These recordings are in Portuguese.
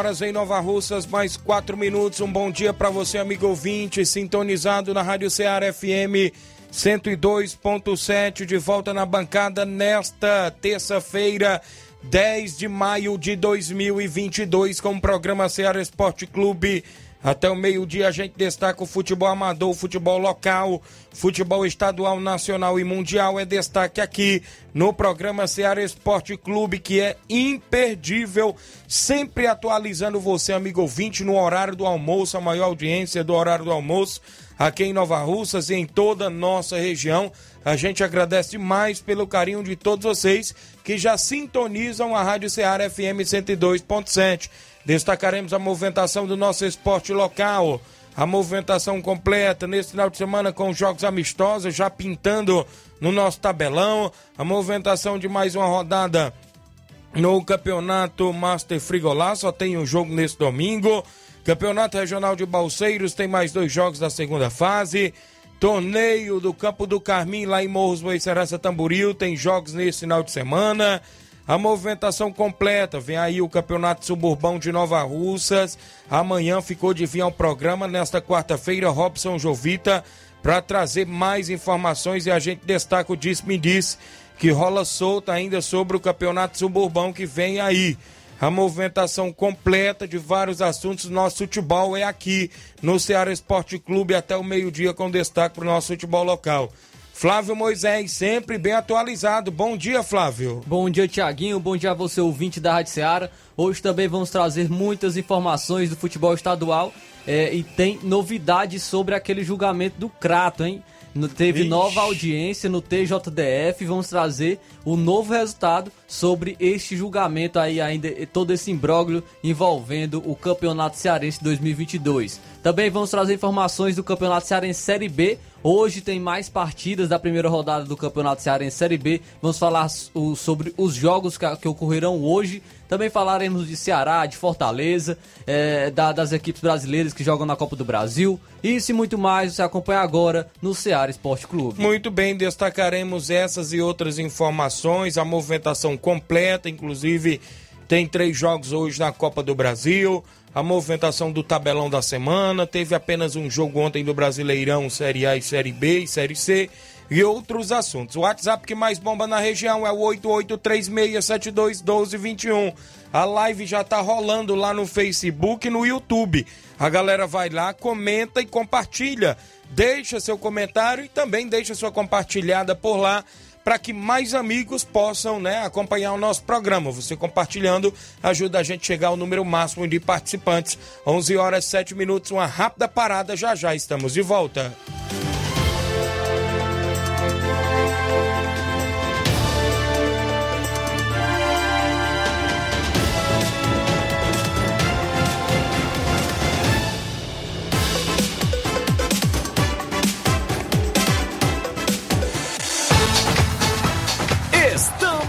Horas em Nova Russas, mais 4 minutos. Um bom dia para você, amigo ouvinte, sintonizado na Rádio Ceará FM 102.7, de volta na bancada nesta terça-feira, 10 de maio de 2022, com o programa Ceará Esporte Clube até o meio-dia a gente destaca o futebol amador, o futebol local, futebol estadual, nacional e mundial. É destaque aqui no programa Ceará Esporte Clube, que é imperdível, sempre atualizando você, amigo ouvinte, no horário do almoço, a maior audiência do horário do almoço aqui em Nova Russas e em toda a nossa região. A gente agradece demais pelo carinho de todos vocês que já sintonizam a Rádio Ceará FM 102.7. Destacaremos a movimentação do nosso esporte local. A movimentação completa nesse final de semana com jogos amistosos, já pintando no nosso tabelão. A movimentação de mais uma rodada no campeonato Master Frigolá, só tem um jogo nesse domingo. Campeonato Regional de Balseiros tem mais dois jogos da segunda fase. Torneio do Campo do Carmim, lá em Morros Boicerança Tamboril, tem jogos nesse final de semana a movimentação completa. Vem aí o Campeonato Suburbão de Nova Russas. Amanhã ficou de vir ao programa. Nesta quarta-feira, Robson Jovita para trazer mais informações e a gente destaca o Disse-me Disse que rola solta ainda sobre o Campeonato Suburbão que vem aí. A movimentação completa de vários assuntos. Nosso futebol é aqui no Ceará Esporte Clube até o meio-dia com destaque para o nosso futebol local. Flávio Moisés, sempre bem atualizado. Bom dia, Flávio. Bom dia, Tiaguinho. Bom dia a você, ouvinte da Rádio Ceará. Hoje também vamos trazer muitas informações do futebol estadual é, e tem novidades sobre aquele julgamento do Crato, hein? Teve Ixi. nova audiência no TJDF. Vamos trazer o novo resultado sobre este julgamento aí, ainda todo esse imbróglio envolvendo o Campeonato Cearense 2022. Também vamos trazer informações do Campeonato Cearense Série B Hoje tem mais partidas da primeira rodada do Campeonato Cearense Série B. Vamos falar o, sobre os jogos que, que, ocorrerão hoje. Também falaremos de Ceará, de Fortaleza, é, da, das equipes brasileiras que jogam na Copa do Brasil. Isso e muito mais você acompanha agora no Ceará Esporte Clube. Muito bem, destacaremos essas e outras informações, a movimentação completa, inclusive tem três jogos hoje na Copa do Brasil a movimentação do tabelão da semana, teve apenas um jogo ontem do Brasileirão, Série A e Série B e Série C e outros assuntos. O WhatsApp que mais bomba na região é o 8836721221. A live já tá rolando lá no Facebook e no YouTube. A galera vai lá, comenta e compartilha. Deixa seu comentário e também deixa sua compartilhada por lá para que mais amigos possam né, acompanhar o nosso programa. Você compartilhando ajuda a gente a chegar ao número máximo de participantes. 11 horas 7 minutos, uma rápida parada, já já estamos de volta.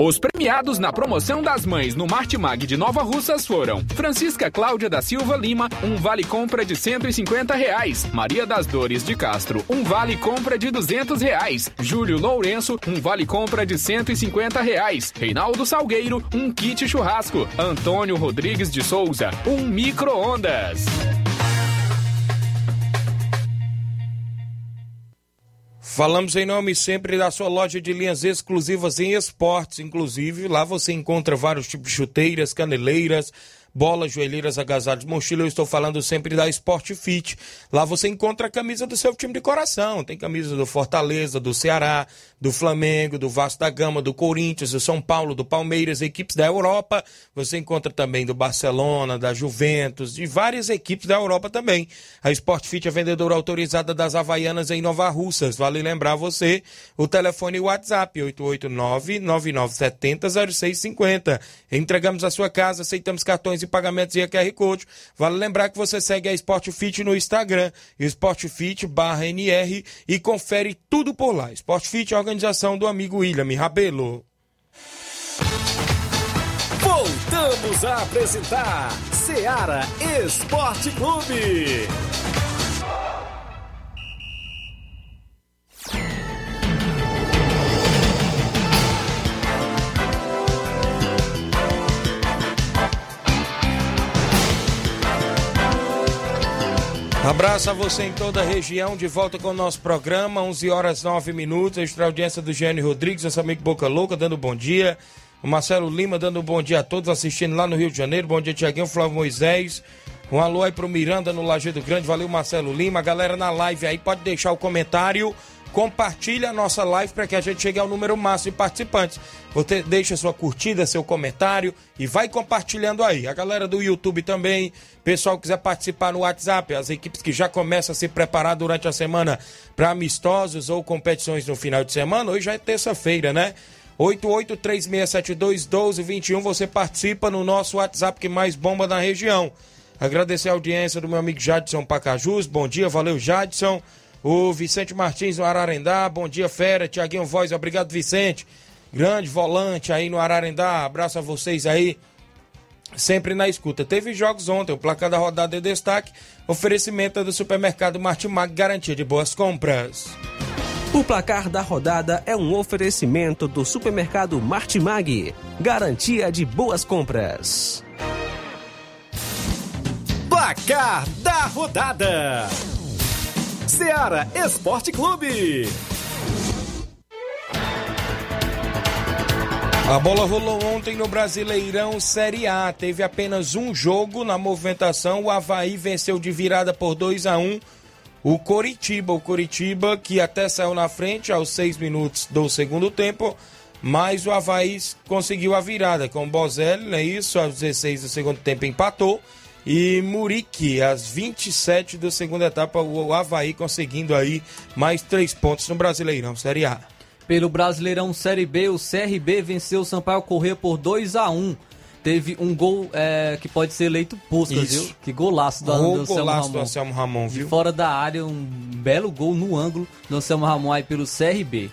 Os premiados na promoção das mães no Martimag de Nova Russas foram Francisca Cláudia da Silva Lima, um vale compra de 150 reais. Maria das Dores de Castro, um vale compra de 200 reais. Júlio Lourenço, um vale compra de 150 reais. Reinaldo Salgueiro, um kit churrasco. Antônio Rodrigues de Souza, um micro-ondas. Falamos em nome sempre da sua loja de linhas exclusivas em esportes, inclusive lá você encontra vários tipos de chuteiras, caneleiras, bolas, joelheiras, agasalhos, mochila. Eu estou falando sempre da Sport Fit. Lá você encontra a camisa do seu time de coração. Tem camisa do Fortaleza, do Ceará, do Flamengo, do Vasco da Gama, do Corinthians, do São Paulo, do Palmeiras, equipes da Europa. Você encontra também do Barcelona, da Juventus, de várias equipes da Europa também. A Sport Fit é vendedora autorizada das Havaianas em Nova Russas. Vale lembrar você o telefone WhatsApp 889-9970-0650. Entregamos a sua casa, aceitamos cartões e pagamentos e QR Code. Vale lembrar que você segue a Sport Fit no Instagram, Sport Fit barra NR e confere tudo por lá. Sport Fit é a organização do amigo William Rabelo. Voltamos a apresentar Seara Esporte Clube. Abraço a você em toda a região, de volta com o nosso programa, 11 horas 9 minutos, extra audiência do Gênio Rodrigues, nosso amigo Boca Louca, dando bom dia. O Marcelo Lima dando bom dia a todos assistindo lá no Rio de Janeiro. Bom dia, Tiaguinho, Flávio Moisés. Um alô aí pro Miranda no Lajeado Grande. Valeu, Marcelo Lima. Galera na live aí pode deixar o comentário. Compartilha a nossa live para que a gente chegue ao número máximo de participantes. Você deixa sua curtida, seu comentário e vai compartilhando aí. A galera do YouTube também, pessoal que quiser participar no WhatsApp, as equipes que já começam a se preparar durante a semana para amistosos ou competições no final de semana. Hoje já é terça-feira, né? 8836721221, você participa no nosso WhatsApp que mais bomba na região. Agradecer a audiência do meu amigo Jadson Pacajus. Bom dia, valeu Jadson. O Vicente Martins no Ararendá. Bom dia, fera. Tiaguinho Voz, obrigado, Vicente. Grande volante aí no Ararendá. Abraço a vocês aí. Sempre na escuta. Teve jogos ontem, o placar da rodada de destaque. Oferecimento do supermercado Martimag, garantia de boas compras. O placar da rodada é um oferecimento do supermercado Martimag, garantia de boas compras. Placar da rodada: Seara Esporte Clube. A bola rolou ontem no Brasileirão Série A. Teve apenas um jogo na movimentação. O Havaí venceu de virada por 2 a 1 o Coritiba. O Coritiba que até saiu na frente aos seis minutos do segundo tempo. Mas o Havaí conseguiu a virada com o Bozelli, não é isso? Aos 16 do segundo tempo empatou. E Muriqui, às 27 da segunda etapa, o Havaí conseguindo aí mais três pontos no Brasileirão Série A. Pelo Brasileirão Série B, o CRB venceu o Sampaio Corrêa por 2 a 1 Teve um gol é, que pode ser eleito Puskas, viu? Que golaço do, Gol, do golaço Ramon. do Anselmo Ramon, viu? fora da área, um belo gol no ângulo do Anselmo Ramon aí pelo CRB.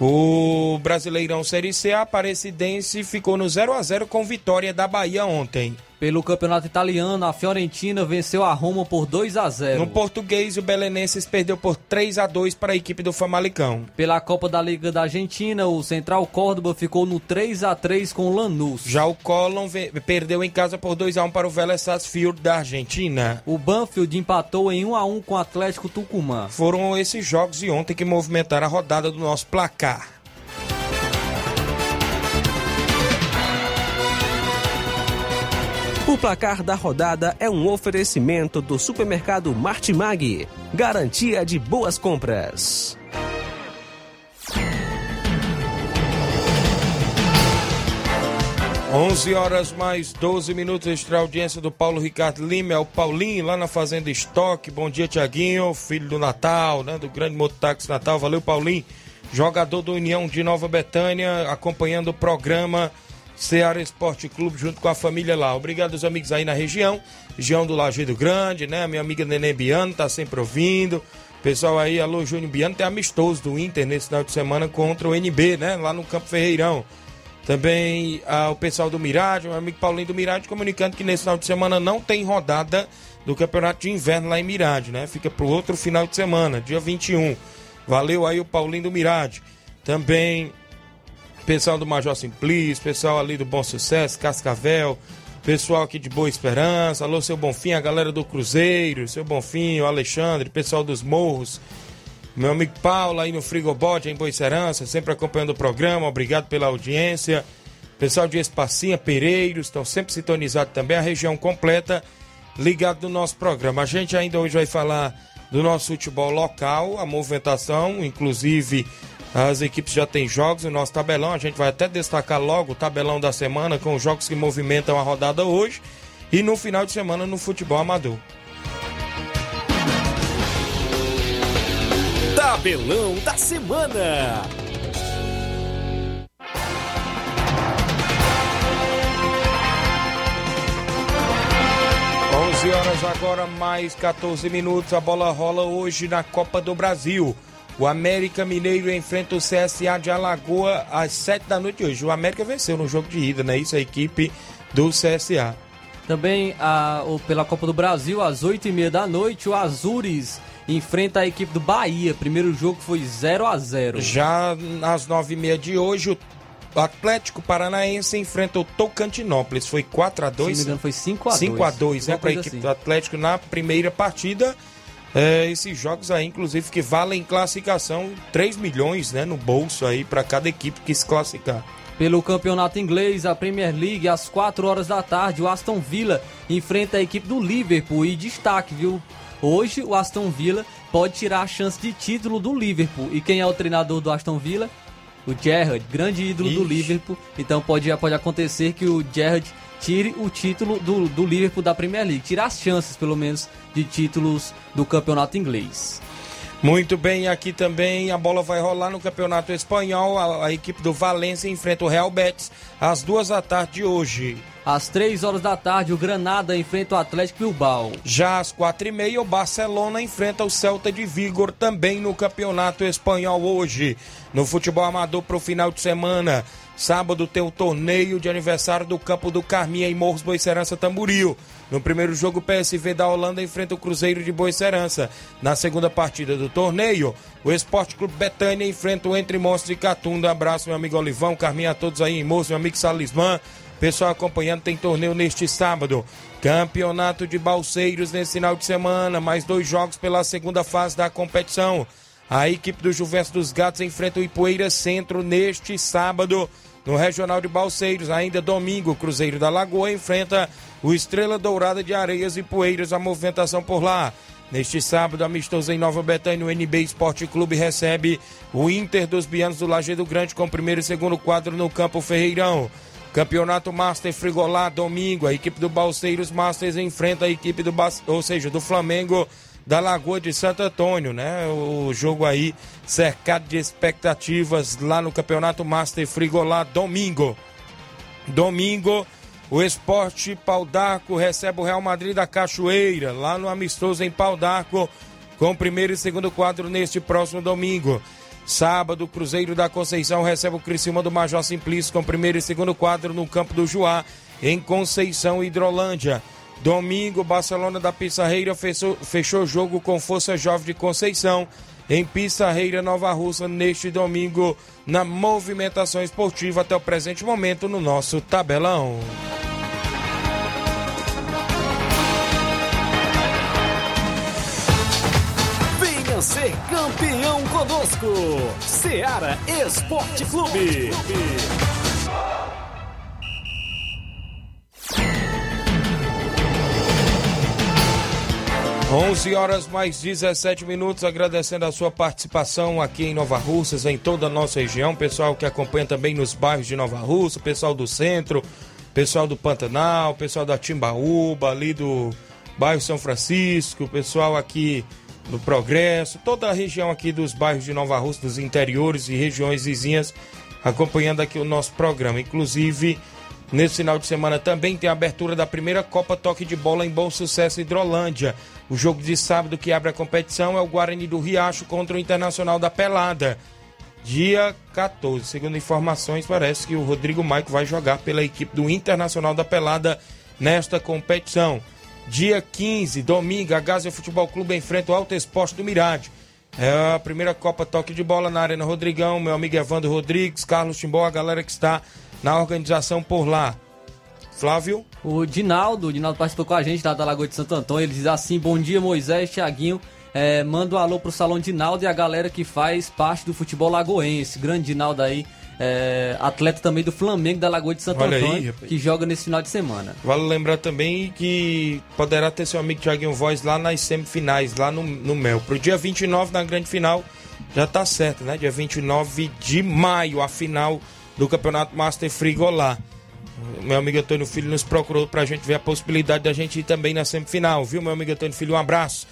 O Brasileirão Série C, a Aparecidense ficou no 0 a 0 com vitória da Bahia ontem. Pelo Campeonato Italiano, a Fiorentina venceu a Roma por 2 a 0 No português, o Belenenses perdeu por 3 a 2 para a equipe do Famalicão. Pela Copa da Liga da Argentina, o Central Córdoba ficou no 3 a 3 com o Lanús. Já o Colón perdeu em casa por 2 a 1 para o Vélez Sarsfield da Argentina. O Banfield empatou em 1 a 1 com o Atlético Tucumã. Foram esses jogos de ontem que movimentaram a rodada do nosso placar. O placar da rodada é um oferecimento do supermercado Martimag, garantia de boas compras. Onze horas mais 12 minutos, extra audiência do Paulo Ricardo Lima, é o Paulinho lá na Fazenda Estoque. Bom dia, Tiaguinho, filho do Natal, né? Do grande mototáxi Natal. Valeu, Paulinho. Jogador do União de Nova Betânia, acompanhando o programa Ceará Esporte Clube junto com a família lá. Obrigado aos amigos aí na região, região do Lajeado Grande, né? A minha amiga Nenê Biano tá sempre ouvindo. Pessoal aí, alô Júnior Biano, tem amistoso do Inter nesse final de semana contra o NB, né? Lá no Campo Ferreirão. Também ah, o pessoal do Mirade, meu amigo Paulinho do Mirade, comunicando que nesse final de semana não tem rodada do Campeonato de Inverno lá em Mirade, né? Fica pro outro final de semana, dia 21. Valeu aí o Paulinho do Mirade. Também pessoal do Major Simplício, pessoal ali do Bom Sucesso, Cascavel, pessoal aqui de Boa Esperança, alô seu Bonfim, a galera do Cruzeiro, seu Bonfim, o Alexandre, pessoal dos Morros, Meu amigo Paulo aí no Frigobote, em Boicerança, sempre acompanhando o programa. Obrigado pela audiência. Pessoal de Espacinha, Pereiros, estão sempre sintonizados também. A região completa ligado no nosso programa. A gente ainda hoje vai falar do nosso futebol local, a movimentação, inclusive as equipes já têm jogos no nosso tabelão. A gente vai até destacar logo o tabelão da semana com os jogos que movimentam a rodada hoje e no final de semana no futebol amador. Tabelão da semana. 11 horas agora, mais 14 minutos. A bola rola hoje na Copa do Brasil. O América Mineiro enfrenta o CSA de Alagoa às 7 da noite hoje. O América venceu no jogo de ida, né? Isso, a equipe do CSA. Também a, o, pela Copa do Brasil, às 8h30 da noite, o Azures enfrenta a equipe do Bahia. Primeiro jogo foi 0 a 0 Já às 9h30 de hoje, o Atlético Paranaense enfrenta o Tocantinópolis. Foi 4 a 2 Se não me engano, foi 5 a 2 5 a 2 né, para a equipe assim. do Atlético na primeira partida. É, esses jogos aí, inclusive, que valem classificação 3 milhões né, no bolso aí para cada equipe que se classificar. Pelo campeonato inglês, a Premier League, às 4 horas da tarde, o Aston Villa enfrenta a equipe do Liverpool. E destaque, viu? Hoje o Aston Villa pode tirar a chance de título do Liverpool. E quem é o treinador do Aston Villa? O Gerrard, grande ídolo do Ixi. Liverpool. Então pode, pode acontecer que o Gerrard tire o título do, do Liverpool da Premier League. Tire as chances, pelo menos, de títulos do campeonato inglês. Muito bem, aqui também a bola vai rolar no Campeonato Espanhol. A, a equipe do Valência enfrenta o Real Betis às duas da tarde de hoje. Às 3 horas da tarde, o Granada enfrenta o Atlético Bilbao. Já às quatro e meia, o Barcelona enfrenta o Celta de Vigor também no Campeonato Espanhol hoje. No futebol amador para o final de semana. Sábado tem o torneio de aniversário do Campo do Carminha em Morros Boicerança Tamboril. No primeiro jogo, o PSV da Holanda enfrenta o Cruzeiro de Boicerança. Na segunda partida do torneio, o Esporte Clube Betânia enfrenta o Entre Monstros de Catunda. Abraço, meu amigo Olivão, Carminha, a todos aí em Morros, meu amigo Salismã. Pessoal acompanhando, tem torneio neste sábado. Campeonato de Balseiros nesse final de semana. Mais dois jogos pela segunda fase da competição. A equipe do Juventus dos Gatos enfrenta o Ipueira Centro neste sábado. No Regional de Balseiros, ainda domingo, o Cruzeiro da Lagoa enfrenta o Estrela Dourada de Areias e Poeiras, a movimentação por lá. Neste sábado, amistoso em Nova Betânia, o NB Esporte Clube recebe o Inter dos Bianos do Lajeado Grande com primeiro e segundo quadro no Campo Ferreirão. Campeonato Master Frigolá, domingo, a equipe do Balseiros Masters enfrenta a equipe do, ou seja, do Flamengo da Lagoa de Santo Antônio, né? O jogo aí cercado de expectativas lá no Campeonato Master Frigolá, domingo. Domingo, o Esporte Pau d'Arco recebe o Real Madrid da Cachoeira, lá no Amistoso em Pau d'Arco, com o primeiro e segundo quadro neste próximo domingo. Sábado, o Cruzeiro da Conceição recebe o Criciúma do Major Simplício com primeiro e segundo quadro no campo do Juá, em Conceição, Hidrolândia. Domingo, Barcelona da Pissarreira fechou, fechou jogo com Força Jovem de Conceição, em Pissarreira, Nova Russa, neste domingo, na movimentação esportiva até o presente momento no nosso tabelão. Venha ser campeão conosco. Seara Esporte Clube. 11 horas mais 17 minutos, agradecendo a sua participação aqui em Nova Russas, em toda a nossa região, pessoal que acompanha também nos bairros de Nova Russa, pessoal do centro, pessoal do Pantanal, pessoal da Timbaúba, ali do bairro São Francisco, pessoal aqui do Progresso, toda a região aqui dos bairros de Nova Russa, dos interiores e regiões vizinhas, acompanhando aqui o nosso programa. Inclusive, Nesse final de semana também tem a abertura da primeira Copa Toque de Bola em Bom Sucesso Hidrolândia. O jogo de sábado que abre a competição é o Guarani do Riacho contra o Internacional da Pelada. Dia 14. Segundo informações, parece que o Rodrigo Maico vai jogar pela equipe do Internacional da Pelada nesta competição. Dia 15, domingo, a Gaza Futebol Clube enfrenta o Alto Esporte do Mirade. É a primeira Copa Toque de Bola na Arena Rodrigão. Meu amigo Evandro Rodrigues, Carlos Timbó, a galera que está na organização por lá. Flávio? O Dinaldo, o Dinaldo participou com a gente lá da Lagoa de Santo Antônio. Ele diz assim: Bom dia, Moisés, Thiaguinho. É, manda um alô pro Salão Dinaldo e a galera que faz parte do futebol lagoense. Grande Dinaldo aí, é, atleta também do Flamengo da Lagoa de Santo Olha aí, Antônio, rapaz. que joga nesse final de semana. Vale lembrar também que poderá ter seu amigo Thiaguinho Voz lá nas semifinais, lá no, no Mel. Pro dia 29, na grande final, já tá certo, né? Dia 29 de maio, a final do Campeonato Master Frigolá. Meu amigo Antônio Filho nos procurou pra gente ver a possibilidade da gente ir também na semifinal, viu, meu amigo Antônio Filho? Um abraço.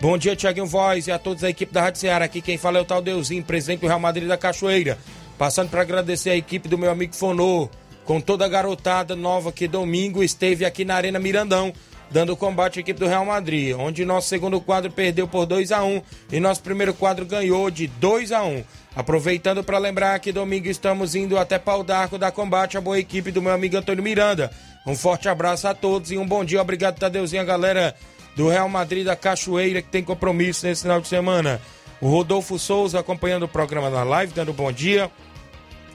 Bom dia, Thiaguinho Voz e a todos da equipe da Rádio Ceará. Aqui quem fala é o Tal Deusinho, presidente do Real Madrid da Cachoeira. Passando para agradecer a equipe do meu amigo Fonô, com toda a garotada nova que domingo esteve aqui na Arena Mirandão, dando combate à equipe do Real Madrid, onde nosso segundo quadro perdeu por 2 a 1 e nosso primeiro quadro ganhou de 2 a 1 Aproveitando para lembrar que domingo estamos indo até Pau d'Arco da combate à boa equipe do meu amigo Antônio Miranda. Um forte abraço a todos e um bom dia. Obrigado, Tadeuzinho, a galera do Real Madrid da Cachoeira que tem compromisso nesse final de semana. O Rodolfo Souza acompanhando o programa na live, dando bom dia.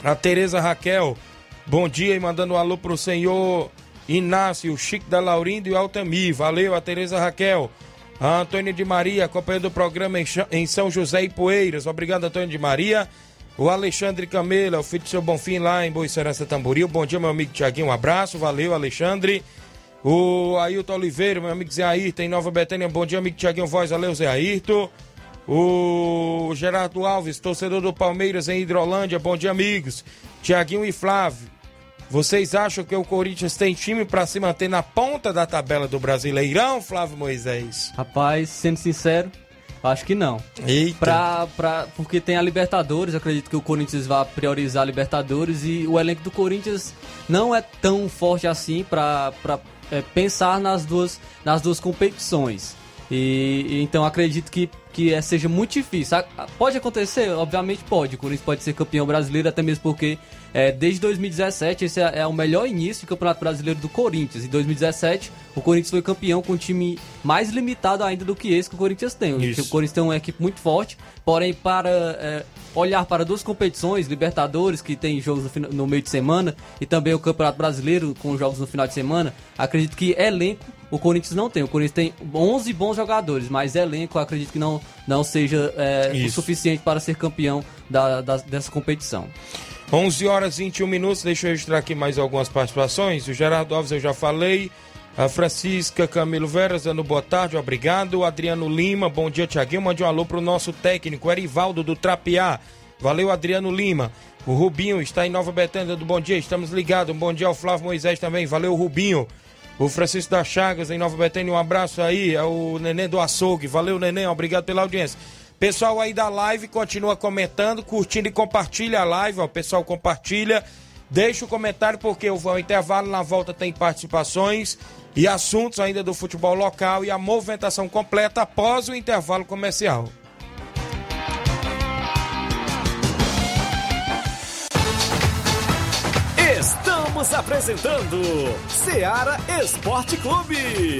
A Tereza Raquel, bom dia e mandando um alô pro senhor Inácio, Chico da Laurindo e Altamir. Valeu, a Tereza Raquel. A Antônia de Maria, acompanhando o programa em São José e Poeiras. Obrigado, Antônio de Maria. O Alexandre Camela, o filho do seu Bonfim lá em Boicerança Tamboril. Bom dia, meu amigo Tiaguinho. Um abraço, valeu, Alexandre. O Ailton Oliveira, meu amigo Zé Ayrton, em Nova Betânia. Bom dia, amigo Tiaguinho Voz. Valeu, Zé Ayrton. O Gerardo Alves, torcedor do Palmeiras em Hidrolândia. Bom dia, amigos. Tiaguinho e Flávio. Vocês acham que o Corinthians tem time para se manter na ponta da tabela do Brasileirão, Flávio Moisés? Rapaz, sendo sincero, acho que não. Eita. Pra, pra, porque tem a Libertadores, acredito que o Corinthians vai priorizar a Libertadores e o elenco do Corinthians não é tão forte assim pra, pra é, pensar nas duas, nas duas competições. E, então acredito que, que é- seja muito difícil. Pode acontecer? Obviamente pode. O Corinthians pode ser campeão brasileiro, até mesmo porque é, desde 2017 esse é, é o melhor início do Campeonato Brasileiro do Corinthians. Em 2017, o Corinthians foi campeão com um time mais limitado ainda do que esse que o Corinthians tem. Isso. O Corinthians tem uma equipe muito forte, porém, para é, olhar para duas competições, Libertadores, que tem jogos no, no meio de semana, e também o Campeonato Brasileiro, com jogos no final de semana, acredito que elenco o Corinthians não tem. O Corinthians tem 11 bons jogadores, mas elenco acredito que não, não seja é, o suficiente para ser campeão da, da- dessa competição. 11 horas e 21 minutos. Deixa eu registrar aqui mais algumas participações. O Gerardo Alves eu já falei. A Francisca Camilo Veras dando boa tarde, obrigado. O Adriano Lima, bom dia, Tiaguinho. Mande um alô pro nosso técnico, Erivaldo do Trapiá. Valeu, Adriano Lima. O Rubinho está em Nova Betânia, dando bom dia, estamos ligados. Um bom dia ao Flávio Moisés também. Valeu, Rubinho. O Francisco da Chagas em Nova Betânia, um abraço aí. É o Neném do Açougue. Valeu, Neném, obrigado pela audiência. Pessoal aí da live continua comentando, curtindo e compartilha a live, ó. Pessoal compartilha. Deixa o comentário porque o o intervalo na volta tem participações e assuntos ainda do futebol local e a movimentação completa após o intervalo comercial. Estamos apresentando Seara Esporte Clube.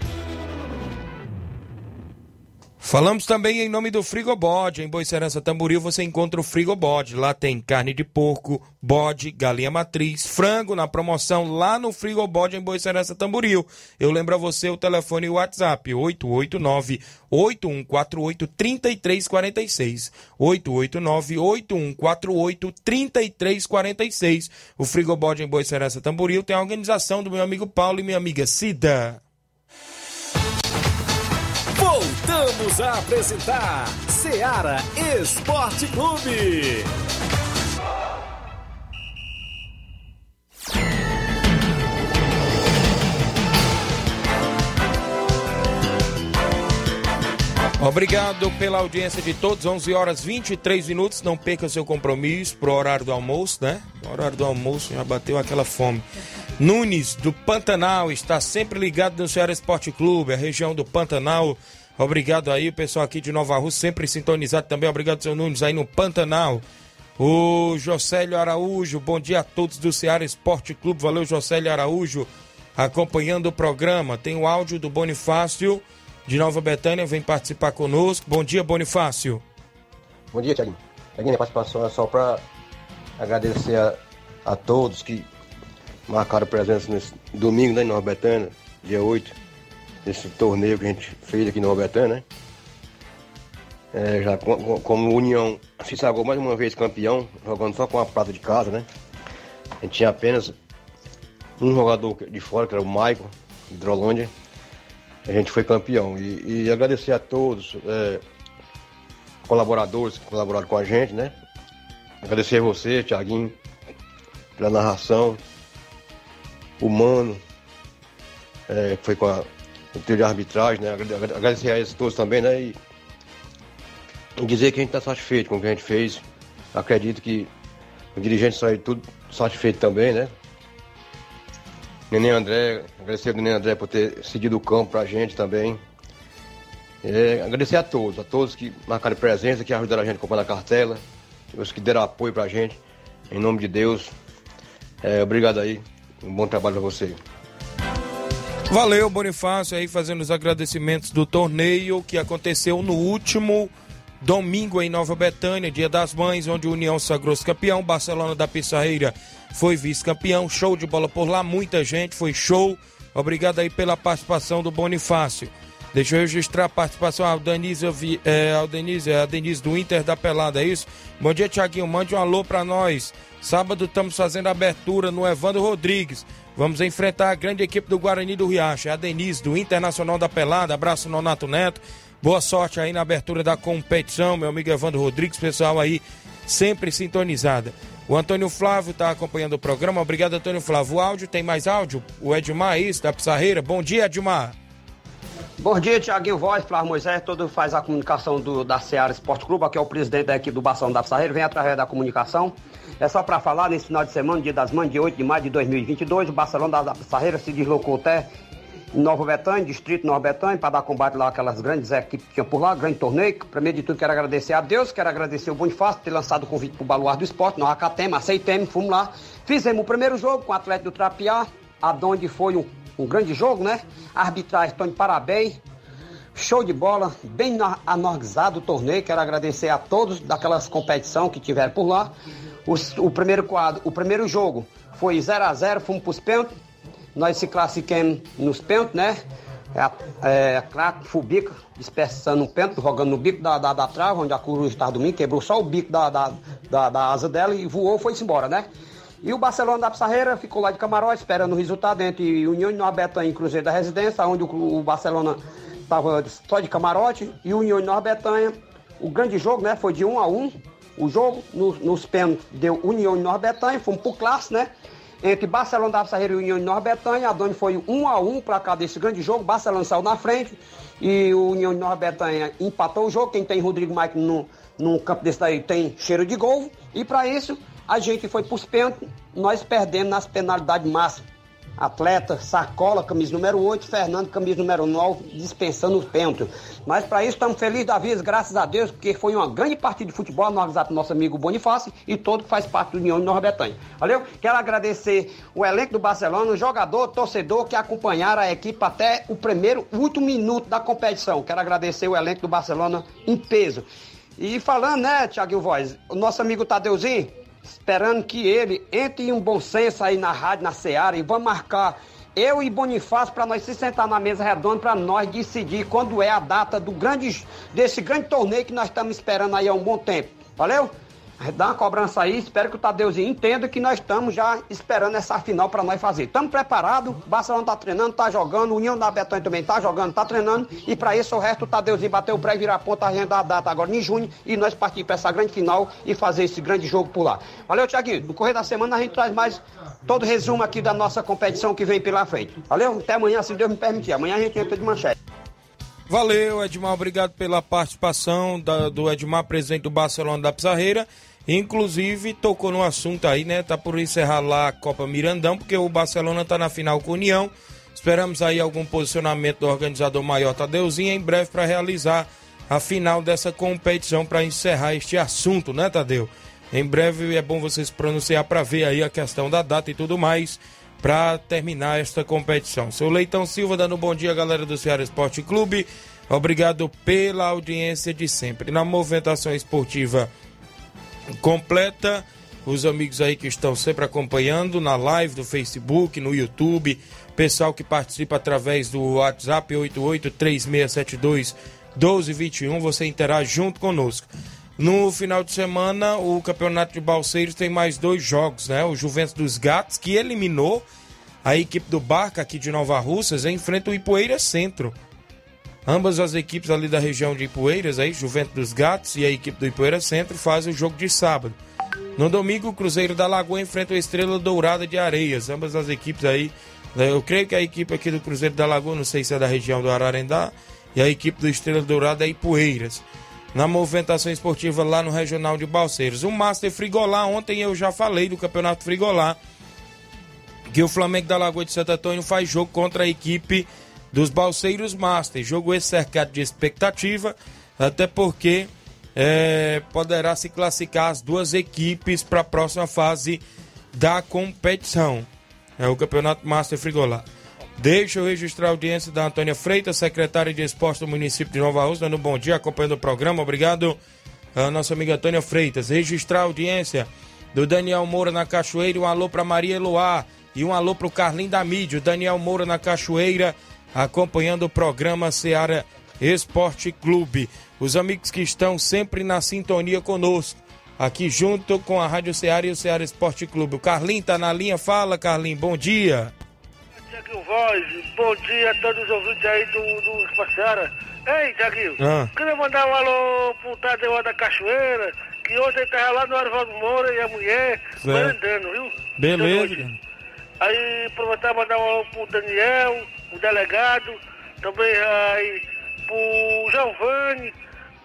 Falamos também em nome do Frigobode. Em Boicerança Tamboril você encontra o Frigobode. Lá tem carne de porco, bode, galinha matriz, frango na promoção lá no Frigobode em Boicerança Tamboril. Eu lembro a você o telefone e o WhatsApp 889-8148-3346. 889-8148-3346. O Frigobode em Boicerança Tamboril tem a organização do meu amigo Paulo e minha amiga Cida. Voltamos a apresentar Seara Esporte Clube. Obrigado pela audiência de todos. 11 horas 23 minutos. Não perca seu compromisso pro horário do almoço, né? O horário do almoço já bateu aquela fome. Nunes, do Pantanal, está sempre ligado no Ceará Esporte Clube, a região do Pantanal. Obrigado aí, o pessoal aqui de Nova Rússia, sempre sintonizado também. Obrigado, seu Nunes, aí no Pantanal. O Josélio Araújo, bom dia a todos do Ceará Esporte Clube. Valeu, Josélio Araújo, acompanhando o programa. Tem o áudio do Bonifácio, de Nova Betânia, vem participar conosco. Bom dia, Bonifácio. Bom dia, Tiaguinho. Tiaguinho, a participação é só para agradecer a, a todos que marcaram presença nesse domingo né, em Nova Betânia, dia 8, nesse torneio que a gente fez aqui em Nova Betânia, né? É, já com- como União se sagrou mais uma vez campeão, jogando só com a prata de casa, né? A gente tinha apenas um jogador de fora, que era o Maicon, de Hidrolândia. A gente foi campeão. E, e agradecer a todos, é, colaboradores que colaboraram com a gente, né? Agradecer a você, Tiaguinho, pela narração, o Mano, é, foi com a, o trio de arbitragem, né? Agrade- agrade- Agradecer a eles todos também, né? E, e dizer que a gente está satisfeito com o que a gente fez. Acredito que o dirigente saiu tudo satisfeito também, né? Neném André, agradecer ao Neném André por ter cedido o campo pra gente também. É, agradecer a todos, a todos que marcaram presença, que ajudaram a gente a comprar na cartela, os que deram apoio pra gente. Em nome de Deus, é, obrigado aí. Um bom trabalho pra você. Valeu, Bonifácio, aí fazendo os agradecimentos do torneio que aconteceu no último domingo em Nova Betânia, Dia das Mães, onde o União sagrou-se campeão, Barcelona da Pissarreira foi vice-campeão, show de bola por lá, muita gente, foi show. Obrigado aí pela participação do Bonifácio. Deixa eu registrar a participação ao Denise, Vi- é, ao Denise, é a Denise do Inter da Pelada, é isso? Bom dia, Tiaguinho, mande um alô pra nós. Sábado estamos fazendo abertura no Evandro Rodrigues. Vamos enfrentar a grande equipe do Guarani do Riacho. É a Denise do Internacional da Pelada. Abraço, Nonato Neto. Boa sorte aí na abertura da competição, meu amigo Evandro Rodrigues, pessoal aí sempre sintonizada. O Antônio Flávio está acompanhando o programa. Obrigado, Antônio Flávio. O áudio, tem mais áudio? O Edmar, isso, da Pissarreira. Bom dia, Edmar. Bom dia, Tiaguinho Voz, Flávio Moisés, todo faz a comunicação do, da Seara Esporte Clube, aqui é o presidente da equipe do Bação da Pissarreira, vem através da comunicação. É só para falar, nesse final de semana, dia das mães, dia 8 de maio de 2022, o Barcelona da Pissarreira se deslocou até Nova Betânia, distrito Nova Betânia, para dar combate lá àquelas grandes equipes que tinham por lá, grande torneio. Primeiro de tudo, quero agradecer a Deus, quero agradecer o Bonifácio por ter lançado o convite para o Baluar do Esporte, nós acatemos, aceitemos, fomos lá. Fizemos o primeiro jogo com o Atlético do Trapiá, aonde foi um, um grande jogo, né? Arbitragem, de parabéns. Show de bola, bem anorganizado o torneio. Quero agradecer a todos daquelas competição que tiveram por lá. Os- o primeiro quadro, o primeiro jogo foi 0 a 0 fomos para os pênaltis. Nós se classificamos nos pênaltis, né? É, é, craque Fubica dispersando um pênalti, jogando no bico da, da, da trava, onde a coruja estava dormindo, quebrou só o bico da, da, da, da asa dela e voou foi-se embora, né? E o Barcelona da Pissarreira ficou lá de camarote esperando o resultado entre União de Betânia e Cruzeiro da Residência, onde o, Barcelona estava só de camarote e União de Nova Betânia. O grande jogo, né? Foi de 1 a 1 o jogo. No- nos pênaltis deu União de Nova Betânia, fomos pro classe, né? Entre Barcelona da Pissarreira e União de Nova Betânia, a Doni foi 1 a 1 para cá desse grande jogo. Barcelona saiu na frente e o União de Nova Betânia empatou o jogo. Quem tem Rodrigo no, num campo desse daí tem cheiro de gol. E para isso, a gente foi pros pênaltis, nós perdemos nas penalidades máximas. Atleta, Sacola, camisa número 8, Fernando, camisa número 9, dispensando os pênaltis. Mas para isso estamos felizes da vida, graças a Deus, porque foi uma grande partida de futebol organizada pelo nosso amigo Bonifácio e todo que faz parte do União de Nova Betânia. Valeu? Quero agradecer o elenco do Barcelona, o jogador, torcedor que acompanharam a equipe até o primeiro, último minuto da competição. Quero agradecer o elenco do Barcelona em peso. E falando, né, Thiago Voz, o nosso amigo Tadeuzinho, esperando que ele entre em um bom senso aí na rádio, na Seara, e vamos marcar eu e Bonifácio para nós se sentar na mesa redonda para nós decidir quando é a data do grande, desse grande torneio que nós estamos esperando aí há um bom tempo. Valeu? Dá uma cobrança aí, espero que o Tadeuzinho entenda que nós estamos já esperando essa final para nós fazer. Estamos preparados, Barcelona tá treinando, tá jogando, União da Betânia também tá jogando, tá treinando, e para isso o resto o Tadeuzinho bateu o pré virar a ponta, agendar a data agora em junho, e nós partir para essa grande final e fazer esse grande jogo por lá. Valeu, Tiaguinho. No correr da semana a gente traz mais todo resumo aqui da nossa competição que vem pela frente. Valeu? Até amanhã, se Deus me permitir. Amanhã a gente entra de manchete. Valeu, Edmar. Obrigado pela participação da- do Edmar, presidente do Barcelona da Pizarreira. Inclusive, tocou no assunto aí, né? Tá por encerrar lá a Copa Mirandão, porque o Barcelona tá na final com a União. Esperamos aí algum posicionamento do organizador maior Tadeuzinho em breve para realizar a final dessa competição para encerrar este assunto, né, Tadeu? Em breve é bom vocês pronunciar para ver aí a questão da data e tudo mais para terminar esta competição. Seu Leitão Silva dando bom dia, galera do Ceará Esporte Clube. Obrigado pela audiência de sempre. Na movimentação esportiva completa, os amigos aí que estão sempre acompanhando na live do Facebook, no YouTube, pessoal que participa através do WhatsApp 883672 1221, você interage junto conosco. No final de semana, o Campeonato de Balseiros tem mais dois jogos, né? O Juventus dos Gatos, que eliminou a equipe do Barca aqui de Nova Russas, enfrenta o Ipueira Centro. Ambas as equipes ali da região de Ipueiras, aí, Juventus dos Gatos e a equipe do Ipueira Centro, fazem o jogo de sábado. No domingo, o Cruzeiro da Lagoa enfrenta o Estrela Dourada de Areias. Ambas as equipes aí, né, eu creio que a equipe aqui do Cruzeiro da Lagoa, não sei se é da região do Ararendá, e a equipe do Estrela Dourada é Ipueiras. Na movimentação esportiva lá no Regional de Balseiros. O Master Frigolá, ontem eu já falei do Campeonato Frigolá, que o Flamengo da Lagoa de Santo Antônio faz jogo contra a equipe dos Balseiros Master. Jogo esse cercado de expectativa, até porque é, poderá se classificar as duas equipes para a próxima fase da competição. É o Campeonato Master Frigolá. Deixa eu registrar a audiência da Antônia Freitas, secretária de Esporte do município de Nova Rússia, dando um bom dia, acompanhando o programa. Obrigado, a nossa amiga Antônia Freitas. Registrar a audiência do Daniel Moura na Cachoeira, um alô para Maria Eloá e um alô para o Carlinho da Mídia. O Daniel Moura na Cachoeira, acompanhando o programa Seara Esporte Clube. Os amigos que estão sempre na sintonia conosco, aqui junto com a Rádio Seara e o Seara Esporte Clube. O Carlinho tá na linha, fala Carlinho, bom dia. Tiaguinho Voz, bom dia a todos os ouvintes aí do, do Espaciara. Ei, Tiaguinho, Ah. queria mandar um alô pro Tadeu da Cachoeira, que ontem ele tava lá no Arvaldo Moura e a mulher, merendando, viu? Beleza, noite. Aí aproveitar e mandar um alô pro Daniel, o delegado, também aí pro Giovanni,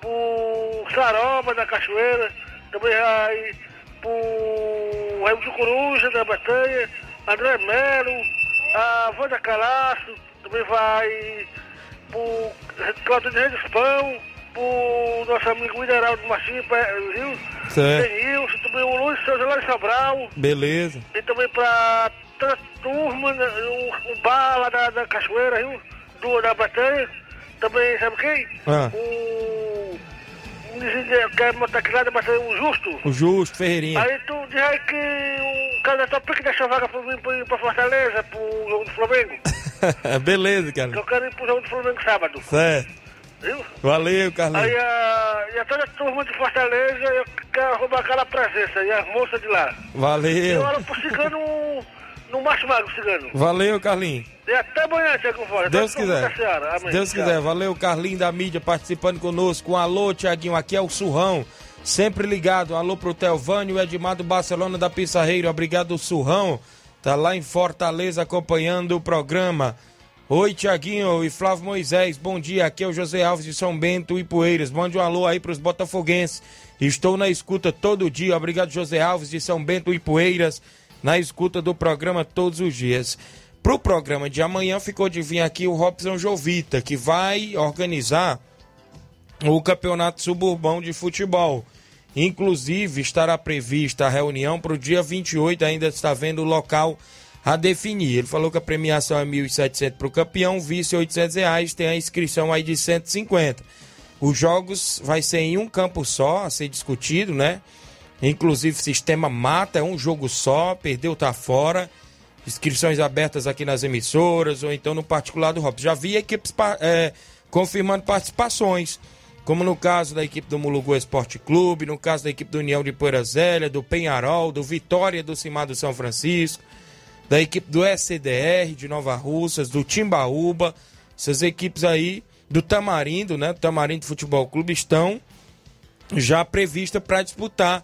pro Saroba da Cachoeira, também aí pro Raimundo Coruja da Batanha, André Melo, a Wanda Calaço, também vai pro Claudio de Redes Pão, pro nosso amigo Mineral Martins? Certo. Denilson, também o Luiz Souza lá de Sobral, Beleza. e também pra turma, né, o, o bar lá da, da Cachoeira, viu? Do, da Batanha. Também, sabe quem? Ah. O. que é motoquilado, mas é o Justo. O Justo Ferreirinha. Aí tu diz aí que o cara tá pique deixa vaga pra mim pra ir pra Fortaleza, pro jogo do Flamengo. Beleza, Que eu cara. quero ir pro jogo do Flamengo sábado, Certo. viu? Valeu, Aí Carlinhos. a, e a toda a turma de Fortaleza, eu quero roubar aquela presença, e as moças de lá. Eu Valeu. olho pro cigano no Macho Mago, cigano. Valeu, Carlinhos. E até amanhã, Tiago Voz. Deus quiser. Amém. Deus Tchau. quiser. Valeu, Carlinho da mídia participando conosco. Um alô, Tiaguinho. Aqui é o Surrão. Sempre ligado. Um alô pro Telvânio, Edmar do Barcelona da Pissarreira. Obrigado, Surrão. Tá lá em Fortaleza acompanhando o programa. Oi, Tiaguinho e Flávio Moisés. Bom dia. Aqui é o José Alves de São Bento e Poeiras. Mande um alô aí pros botafoguenses. Estou na escuta todo dia. Obrigado, José Alves de São Bento e Poeiras. Na escuta do programa todos os dias. Pro programa de amanhã ficou de vir aqui o Robson Jovita, que vai organizar o Campeonato Suburbão de Futebol. Inclusive, estará prevista a reunião para o dia 28, ainda está vendo o local a definir. Ele falou que a premiação é R$ 1.700 para o campeão, vice 800 reais, tem a inscrição aí de 150. Os jogos vai ser em um campo só, a ser discutido, né? Inclusive, sistema mata, é um jogo só, perdeu, tá fora. Inscrições abertas aqui nas emissoras ou então no particular do Robson. Já vi equipes é, confirmando participações, como no caso da equipe do Mulugu Esporte Clube, no caso da equipe do União de Poeira Zélia, do Penharol, do Vitória do Cimar do São Francisco, da equipe do SCDR de Nova Russas, do Timbaúba. Essas equipes aí do Tamarindo, né? Do Tamarindo Futebol Clube estão já prevista para disputar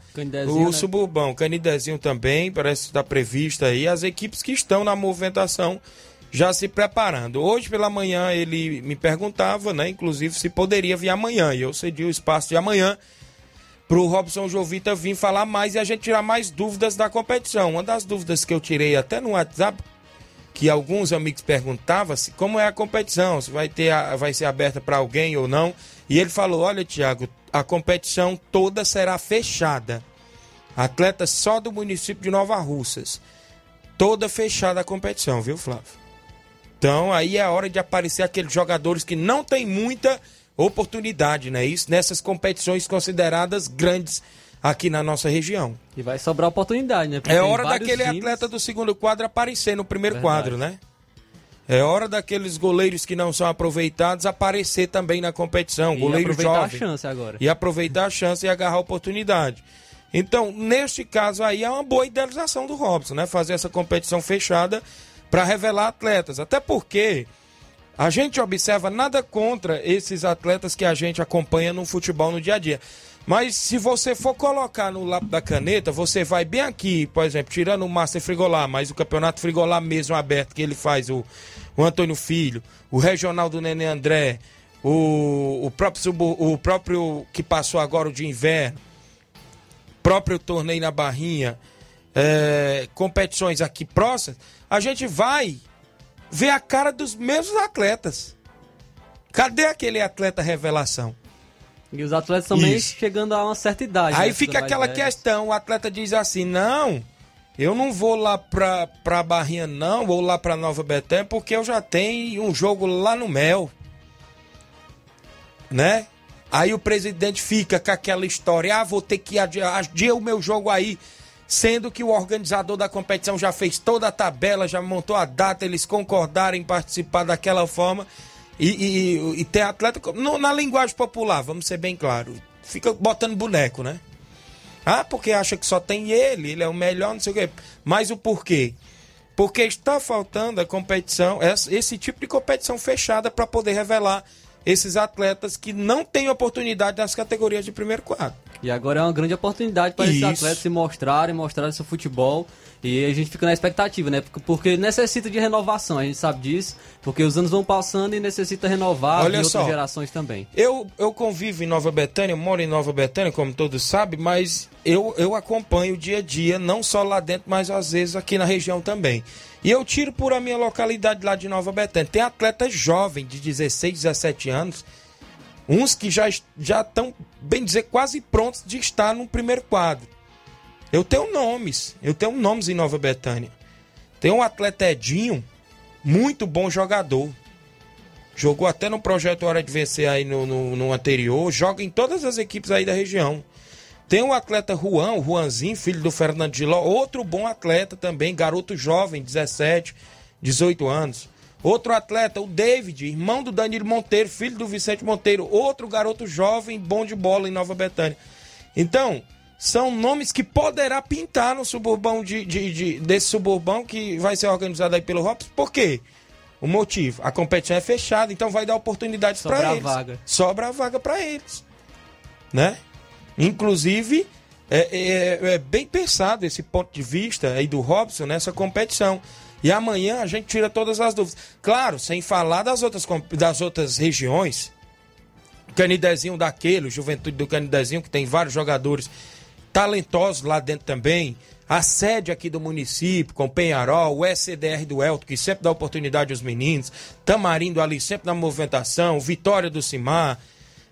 o né? Suburbão. Canidezinho também, parece está prevista aí. As equipes que estão na movimentação já se preparando. Hoje pela manhã ele me perguntava, né, inclusive, se poderia vir amanhã. E eu cedi o espaço de amanhã pro Robson Jovita vir falar mais e a gente tirar mais dúvidas da competição. Uma das dúvidas que eu tirei até no WhatsApp, que alguns amigos perguntavam, se como é a competição, se vai ter a- vai ser aberta para alguém ou não. E ele falou: "Olha, Tiago, a competição toda será fechada. Atletas só do município de Nova Russas. Toda fechada a competição, viu, Flávio? Então aí é a hora de aparecer aqueles jogadores que não têm muita oportunidade, né? Isso nessas competições consideradas grandes aqui na nossa região. E vai sobrar oportunidade, né? Porque É hora daquele times- atleta do segundo quadro aparecer no primeiro Verdade. quadro, né? É hora daqueles goleiros que não são aproveitados aparecer também na competição, E goleiro aproveitar jovem. a chance agora. E aproveitar a chance e agarrar a oportunidade. Então, neste caso aí, é uma boa idealização do Robson, né? Fazer essa competição fechada para revelar atletas. Até porque a gente observa nada contra esses atletas que a gente acompanha no futebol no dia a dia. Mas se você for colocar no lápis da caneta, você vai bem aqui, por exemplo, tirando o Master Frigolá, mas o campeonato Frigolá mesmo aberto que ele faz, o, o Antônio Filho, o regional do Nenê André, o, o, próprio, o próprio que passou agora o de inverno, próprio torneio na Barrinha, é, competições aqui próximas, a gente vai ver a cara dos mesmos atletas. Cadê aquele atleta revelação? E os atletas também Isso. chegando a uma certa idade. Aí né? fica aquela velhos. questão, o atleta diz assim, não, eu não vou lá pra, pra Barrinha não, ou lá pra Nova Betânia, porque eu já tenho um jogo lá no Mel. Né? Aí o presidente fica com aquela história, ah, vou ter que adiar, adiar o meu jogo aí, sendo que o organizador da competição já fez toda a tabela, já montou a data, eles concordaram em participar daquela forma. E, e- e tem atleta, no- na linguagem popular, vamos ser bem claros, fica botando boneco, né? Ah, porque acha que só tem ele, ele é o melhor, não sei o quê. Mas o porquê? Porque está faltando a competição, esse tipo de competição fechada para poder revelar esses atletas que não têm oportunidade nas categorias de primeiro quadro. E agora é uma grande oportunidade para esses atletas se mostrarem, mostrarem seu futebol. E a gente fica na expectativa, né? Porque- necessita de renovação, a gente sabe disso. Porque os anos vão passando e necessita renovar Olha e outras só. gerações também. Eu, eu convivo em Nova Betânia, moro em Nova Betânia, como todos sabem, mas eu, eu acompanho o dia a dia, não só lá dentro, mas às vezes aqui na região também. E eu tiro por a minha localidade lá de Nova Betânia. Tem atletas jovens de 16, 17 anos, uns que já já estão, bem dizer, quase prontos de estar no primeiro quadro. Eu tenho nomes, eu tenho nomes em Nova Betânia. Tem um atleta Edinho, muito bom jogador. Jogou até no projeto Hora de Vencer aí no, no, no anterior. Joga em todas as equipes aí da região. Tem o atleta Juan, o Juanzinho, filho do Fernando Giló. Outro bom atleta também, garoto jovem, 17, 18 anos. Outro atleta, o David, irmão do Danilo Monteiro, filho do Vicente Monteiro. Outro garoto jovem, bom de bola em Nova Betânia. Então, são nomes que poderá pintar no suburbão de, de- de- desse suburbão que vai ser organizado aí pelo Robson. Por quê? O motivo, a competição é fechada, então vai dar oportunidades Sobra para a eles. vaga. Sobra a vaga para eles, né? Inclusive, é, é- é bem pensado esse ponto de vista aí do Robson nessa competição. E amanhã a gente tira todas as dúvidas. Claro, sem falar das outras, das outras regiões. O Canidezinho daquele, o Juventude do Canidezinho, que tem vários jogadores talentosos lá dentro também. A sede aqui do município, com Penharol, o SDR do Elto, que sempre dá oportunidade aos meninos. Tamarindo ali, sempre na movimentação. Vitória do Cimar.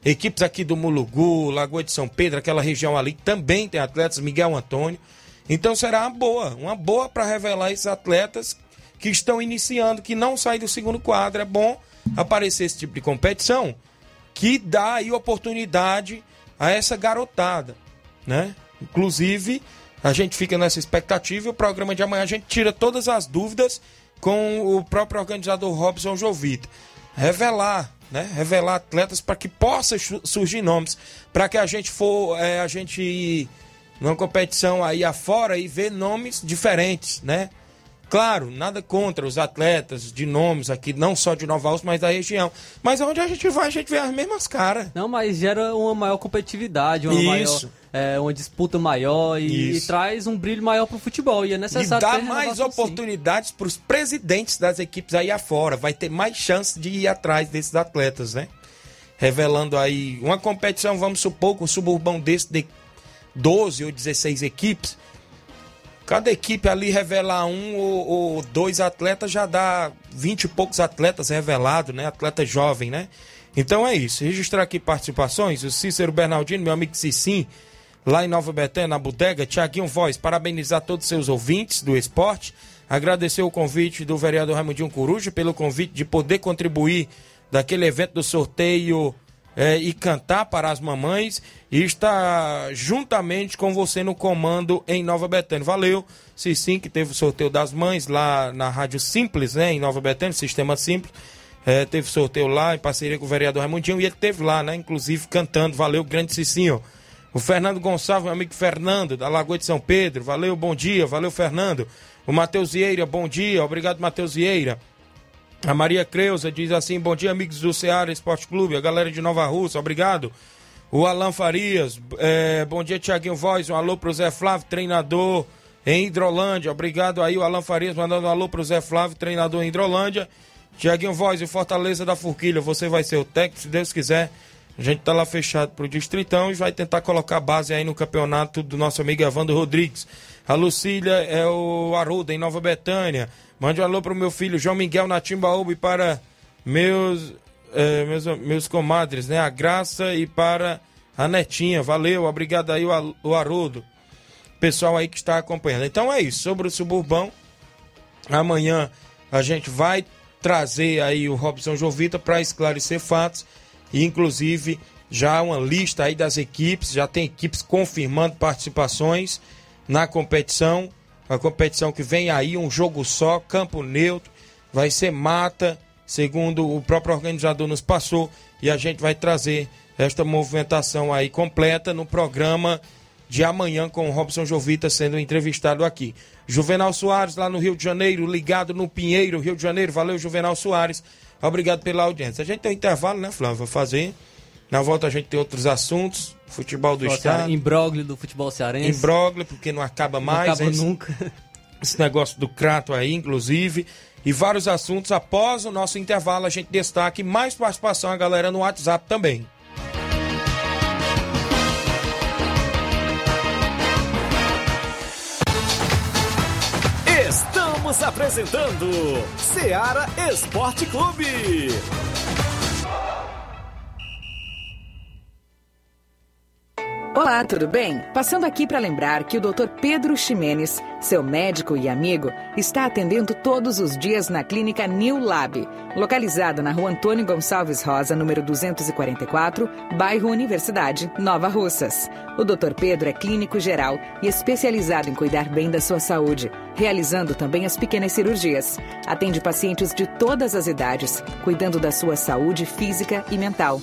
Equipes aqui do Mulugu, Lagoa de São Pedro, aquela região ali, também tem atletas, Miguel Antônio. Então será uma boa, uma boa para revelar esses atletas que estão iniciando, que não saem do segundo quadro. É bom aparecer esse tipo de competição que dá aí oportunidade a essa garotada, né? Inclusive, a gente fica nessa expectativa e o programa de amanhã a gente tira todas as dúvidas com o próprio organizador Robson Jovita. Revelar, né? Revelar atletas para que possa surgir nomes, para que a gente for, é, a gente ir numa competição aí afora e ver nomes diferentes, né? Claro, nada contra os atletas de nomes aqui, não só de Nova Alça, mas da região. Mas onde a gente vai, a gente vê as mesmas caras. Não, mas gera uma maior competitividade, uma, Isso. maior, é, uma disputa maior e, e traz um brilho maior pro futebol. E é E necessário dá ter mais renovação, sim. oportunidades para os presidentes das equipes aí afora. Vai ter mais chance de ir atrás desses atletas, né? Revelando aí uma competição, vamos supor, com um suburbão desse de 12 ou 16 equipes, cada equipe ali revelar um ou, ou dois atletas já dá 20 e poucos atletas revelados, né? Atleta jovem, né? Então é isso. Registrar aqui participações. O Cícero Bernardino, meu amigo Cicim, lá em Nova Betânia, na bodega. Tiaguinho Voz, parabenizar todos os seus ouvintes do esporte. Agradecer o convite do vereador Raimundinho Coruja pelo convite de poder contribuir daquele evento do sorteio é, e cantar para as mamães. E está juntamente com você no comando em Nova Betânia. Valeu, Cicim, que teve o sorteio das mães lá na Rádio Simples, né, em Nova Betânia, Sistema Simples. É, teve sorteio lá em parceria com o vereador Raimundinho e ele teve lá, né? Inclusive cantando. Valeu, grande Cicinho. O Fernando Gonçalves, meu amigo Fernando, da Lagoa de São Pedro. Valeu, bom dia. Valeu, Fernando. O Matheus Vieira, bom dia. Obrigado, Matheus Vieira. A Maria Creuza diz assim: bom dia, amigos do Ceará Esporte Clube. A galera de Nova Rússia, obrigado. O Alan Farias, é, bom dia, Tiaguinho Voz. Um alô pro Zé Flávio, treinador em Hidrolândia. Obrigado aí, o Alan Farias, mandando um alô pro Zé Flávio, treinador em Hidrolândia. Tiaguinho Voz e Fortaleza da Forquilha, você vai ser o técnico, se Deus quiser. A gente tá lá fechado pro Distritão e vai tentar colocar base aí no campeonato do nosso amigo Evandro Rodrigues. A Lucília é o Aruda, em Nova Betânia. Mande um alô pro meu filho João Miguel na Timbaúba e para meus, é, meus, meus comadres, né? A Graça e para a Netinha. Valeu, obrigado aí o, o Arudo. Pessoal aí que está acompanhando. Então é isso, sobre o Suburbão. Amanhã a gente vai trazer aí o Robson Jovita para esclarecer fatos e inclusive já uma lista aí das equipes, já tem equipes confirmando participações na competição, a competição que vem aí um jogo só, campo neutro, vai ser mata, segundo o próprio organizador nos passou, e a gente vai trazer esta movimentação aí completa no programa de amanhã com o Robson Jovita sendo entrevistado aqui. Juvenal Soares, lá no Rio de Janeiro, ligado no Pinheiro, Rio de Janeiro. Valeu, Juvenal Soares. Obrigado pela audiência. A gente tem um intervalo, né, Flávio? Vou fazer. Na volta a gente tem outros assuntos. Futebol do Estado. Imbróglio do futebol cearense. Imbróglio, porque não acaba mais. Não acaba esse, nunca. Esse negócio do crato aí, inclusive. E vários assuntos. Após o nosso intervalo, a gente destaque mais participação a galera no WhatsApp também. Estamos apresentando Seara Esporte Clube. Olá, tudo bem? Passando aqui para lembrar que o Dr. Pedro Ximenes, seu médico e amigo, está atendendo todos os dias na clínica New Lab, localizada na rua Antônio Gonçalves Rosa, número 244, bairro Universidade, Nova Russas. O Dr. Pedro é clínico geral e especializado em cuidar bem da sua saúde, realizando também as pequenas cirurgias. Atende pacientes de todas as idades, cuidando da sua saúde física e mental.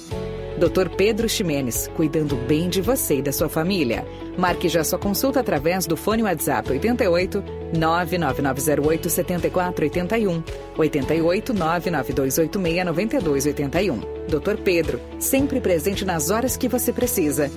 Dr. Pedro Ximenes, cuidando bem de você e da sua família. Marque já sua consulta através do fone WhatsApp 88 99908 7481 88 99286 9281. Dr. Pedro, sempre presente nas horas que você precisa.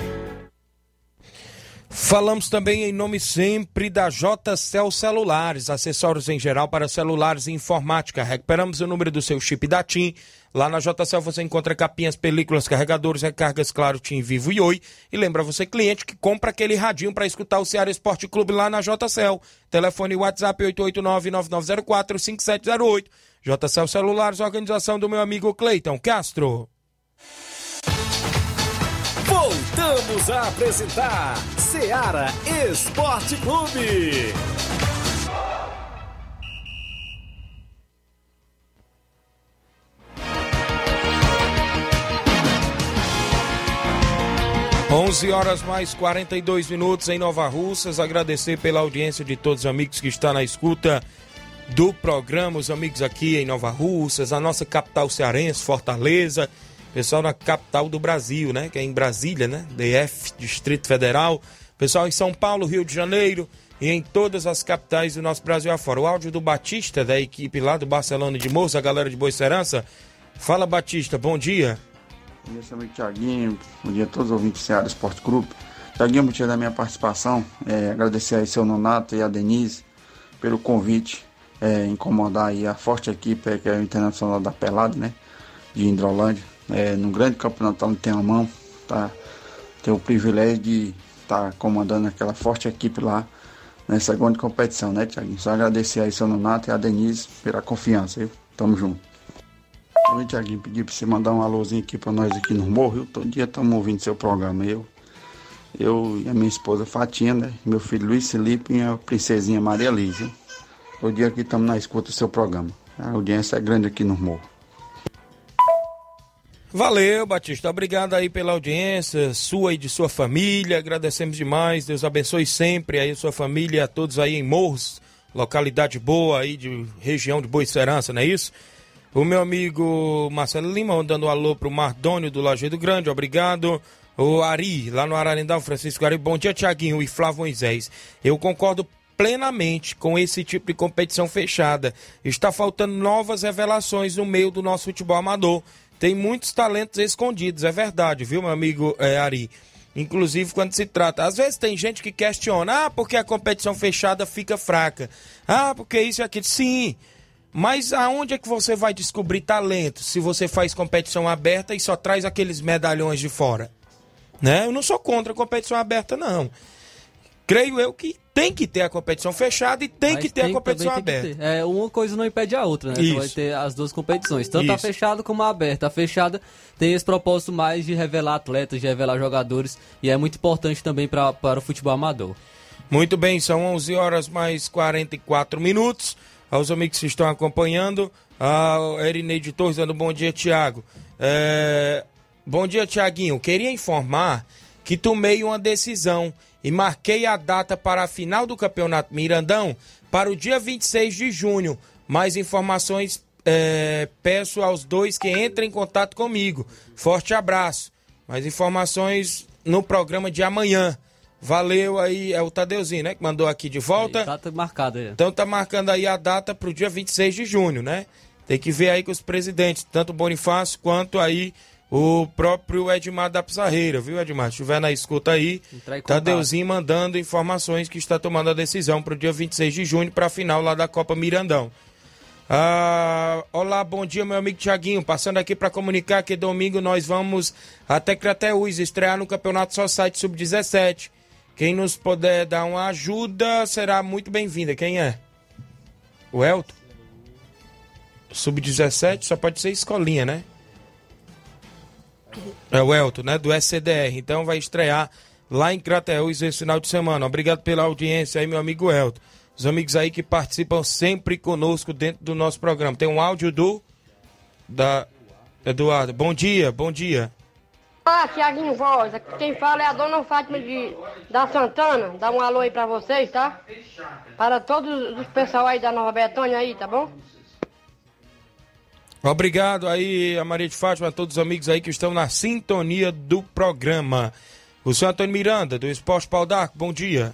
Falamos também em nome sempre da JCL Celulares, acessórios em geral para celulares e informática. Recuperamos o número do seu chip da TIM. Lá na JCL você encontra capinhas, películas, carregadores, recargas, claro, TIM Vivo e Oi. E lembra você, cliente, que compra aquele radinho para escutar o Ceará Esporte Clube lá na JCL. Telefone WhatsApp 889-9904-5708. JCL Celulares, organização do meu amigo Cleiton Castro. Voltamos a apresentar Seara Esporte Clube. 11 horas mais 42 minutos em Nova Russas. Agradecer pela audiência de todos os amigos que estão na escuta do programa, os amigos aqui em Nova Russas, a nossa capital cearense, Fortaleza, pessoal na capital do Brasil, né? Que é em Brasília, né? DF, Distrito Federal, pessoal em São Paulo, Rio de Janeiro e em todas as capitais do nosso Brasil afora. O áudio do Batista, da equipe lá do Barcelona de Moça, a galera de Boa Serança. Fala, Batista, bom dia. Bom dia, seu amigo Tiaguinho. Bom dia a todos os ouvintes do Ceará Esporte Clube. Tiaguinho, motivo da minha participação, é, agradecer aí seu Nonato e a Denise pelo convite, é, incomodar aí a forte equipe é, que é o Internacional da Pelada, né? De Hidrolândia. É, no grande campeonato onde tem a mão, tá? Tenho o privilégio de estar comandando aquela forte equipe lá nessa grande competição, né, Tiaguinho? Só agradecer aí seu Nonato e a Denise pela confiança, viu? Tamo junto. Oi, Tiaguinho, pedi pra você mandar um alôzinho aqui pra nós aqui no Morro? Todo dia estamos ouvindo seu programa. Eu, eu e a minha esposa Fatinha, né? Meu filho Luiz Felipe e a princesinha Maria viu? Todo dia aqui estamos na escuta do seu programa. A audiência é grande aqui no Morro. Valeu, Batista. Obrigado aí pela audiência, sua e de sua família. Agradecemos demais. Deus abençoe sempre aí a sua família, a todos aí em Morros, localidade boa aí de região de Boa Esperança, não é isso? O meu amigo Marcelo Lima mandando um alô pro Mardônio do Lajeado Grande, obrigado. O Ari, lá no Ararendá, o Francisco Ari. Bom dia, Tiaguinho e Flávio Moisés. Eu concordo plenamente com esse tipo de competição fechada. Está faltando novas revelações no meio do nosso futebol amador. Tem muitos talentos escondidos, é verdade, viu, meu amigo é, Ari? Inclusive quando se trata. Às vezes tem gente que questiona, ah, porque a competição fechada fica fraca. Ah, porque isso e aquilo. Sim. Mas aonde é que você vai descobrir talento se você faz competição aberta e só traz aqueles medalhões de fora? Né? Eu não sou contra a competição aberta, não. Creio eu que tem que ter a competição fechada e tem Mas que ter tem- a competição aberta. É, uma coisa não impede a outra, né? Você Isso. vai ter as duas competições, tanto a Isso. fechada como a aberta. A fechada tem esse propósito mais de revelar atletas, de revelar jogadores, e é muito importante também pra, para o futebol amador. Muito bem, são 11 horas mais 44 minutos. Aos amigos que estão acompanhando, a Erineide Torres dando bom dia, Tiago. É, Bom dia, Tiaguinho. Queria informar que tomei uma decisão e marquei a data para a final do Campeonato Mirandão para o dia 26 de junho. Mais informações é, peço aos dois que entrem em contato comigo. Forte abraço. Mais informações no programa de amanhã. Valeu aí, é o Tadeuzinho, né? Que mandou aqui de volta. Data marcada aí. Então tá marcando aí a data pro dia 26 de junho, né? Tem que ver aí com os presidentes, tanto o Bonifácio quanto aí o próprio Edmar da Pizarreira, viu, Edmar? Se estiver na escuta aí. Tadeuzinho mandando informações que está tomando a decisão pro dia 26 de junho para a final lá da Copa Mirandão. Ah, olá, bom dia, meu amigo Tiaguinho. Passando aqui para comunicar que domingo nós vamos até Crateús estrear no Campeonato Society Sub-17. Quem nos puder dar uma ajuda será muito bem-vinda. Quem é? O Elton? Sub-17 só pode ser escolinha, né? É o Elton, né? Do SCDR. Então vai estrear lá em Crateús esse final de semana. Obrigado pela audiência aí, meu amigo Elton. Os amigos aí que participam sempre conosco dentro do nosso programa. Tem um áudio do. Da. Eduardo. Bom dia, bom dia. Ah, Tiaguinho Voz, aqui quem fala é a dona Fátima de, da Santana. Dá um alô aí pra vocês, tá? Para todos os pessoal aí da Nova Betânia aí, tá bom? Obrigado aí a Maria de Fátima, a todos os amigos aí que estão na sintonia do programa. O senhor Antônio Miranda, do Esporte Pau d'Arco, bom dia.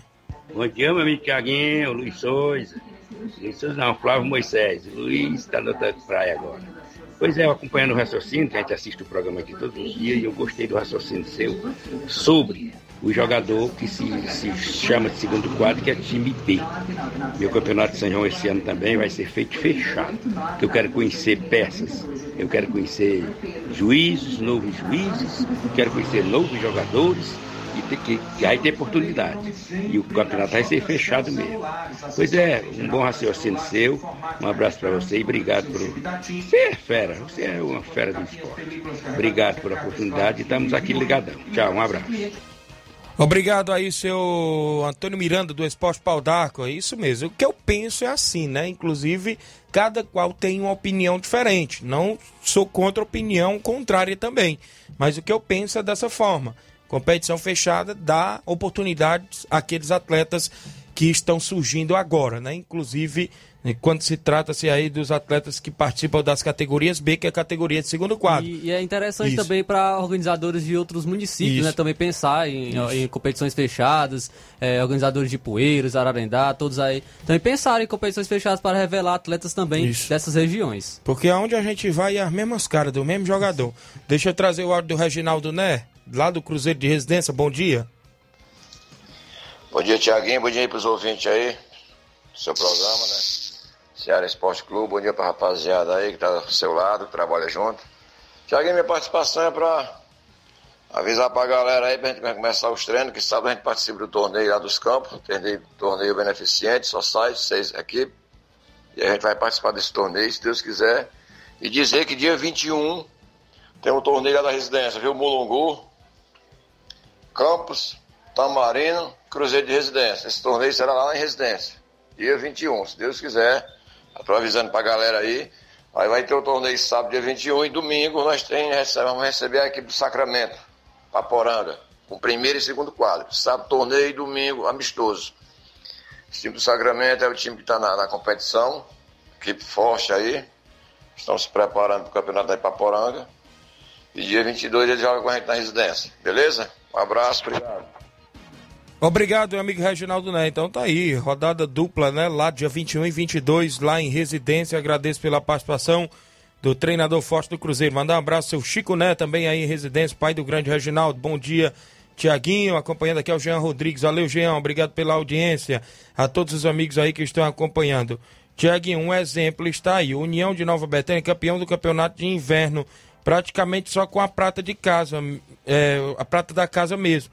Bom dia, meu amigo Tiaguinho, Luiz Souza. Luiz Souza não, Flávio Moisés. Luiz está no outra praia agora. Pois é, acompanhando o raciocínio, que a gente assiste o programa aqui todos os dias, e eu gostei do raciocínio seu sobre o jogador que se, se chama de segundo quadro, que é time B. Meu campeonato de São João esse ano também vai ser feito fechado. Que eu quero conhecer peças, eu quero conhecer juízes, novos juízes, quero conhecer novos jogadores ter que, que aí tem oportunidade. E o campeonato vai ser fechado mesmo. Pois é, um bom raciocínio seu. Um abraço para você e obrigado por. Você é fera, você é uma fera do esporte. Obrigado pela oportunidade estamos aqui ligadão. Tchau, um abraço. Obrigado aí, seu Antônio Miranda, do Esporte Pau d'Arco. É isso mesmo. O que eu penso é assim, né? Inclusive, cada qual tem uma opinião diferente. Não sou contra opinião contrária também. Mas o que eu penso é dessa forma. Competição fechada dá oportunidades àqueles atletas que estão surgindo agora, né? Inclusive, quando se trata-se aí dos atletas que participam das categorias B, que é a categoria de segundo quadro. E, e é interessante Isso. também para organizadores de outros municípios, Isso. né? Também pensar em, em competições fechadas, é, organizadores de Poeiros, Ararendá, todos aí. Também pensar em competições fechadas para revelar atletas também Isso. dessas regiões. Porque aonde a gente vai é as mesmas caras do mesmo jogador. Deixa eu trazer o áudio do Reginaldo Né, lá do Cruzeiro de Residência. Bom dia. Bom dia, Tiaguinho. Bom dia aí pros ouvintes aí do seu programa, né? Ceará Esporte Clube. Bom dia pra rapaziada aí que tá do seu lado, que trabalha junto. Tiaguinho, minha participação é pra Avisar pra galera aí pra gente começar os treinos, que sábado a gente participa do torneio lá dos campos, torneio, torneio beneficente, só sai seis equipes. E a gente vai participar desse torneio, se Deus quiser. E dizer que dia 21 tem um torneio lá da residência, viu? Mulungu, Campos, Tamarino, Cruzeiro de Residência. Esse torneio será lá em residência, dia 21, se Deus quiser. Estou avisando pra galera aí. Aí vai ter o torneio sábado, dia 21, e domingo nós tem, vamos receber a equipe do Sacramento, Paporanga, com primeiro e segundo quadro. Sábado, torneio e domingo, amistoso. Esse time do Sacramento é o time que está na, na competição, equipe forte aí. Estão se preparando para o campeonato da Ipaporanga. E dia 22 eles jogam com a gente na residência. Beleza? Um abraço, obrigado. Obrigado, meu amigo Reginaldo Né. Então tá aí, rodada dupla, né? Lá dia 21 e 22, lá em residência. Agradeço pela participação do treinador forte do Cruzeiro. Mandar um abraço ao Chico Né, também aí em residência, pai do grande Reginaldo. Bom dia, Tiaguinho. Acompanhando aqui é o Jean Rodrigues. Valeu, Jean. Obrigado pela audiência. A todos os amigos aí que estão acompanhando. Tiaguinho, um exemplo está aí. União de Nova Betânia, campeão do campeonato de inverno, praticamente só com a prata de casa, é, a prata da casa mesmo.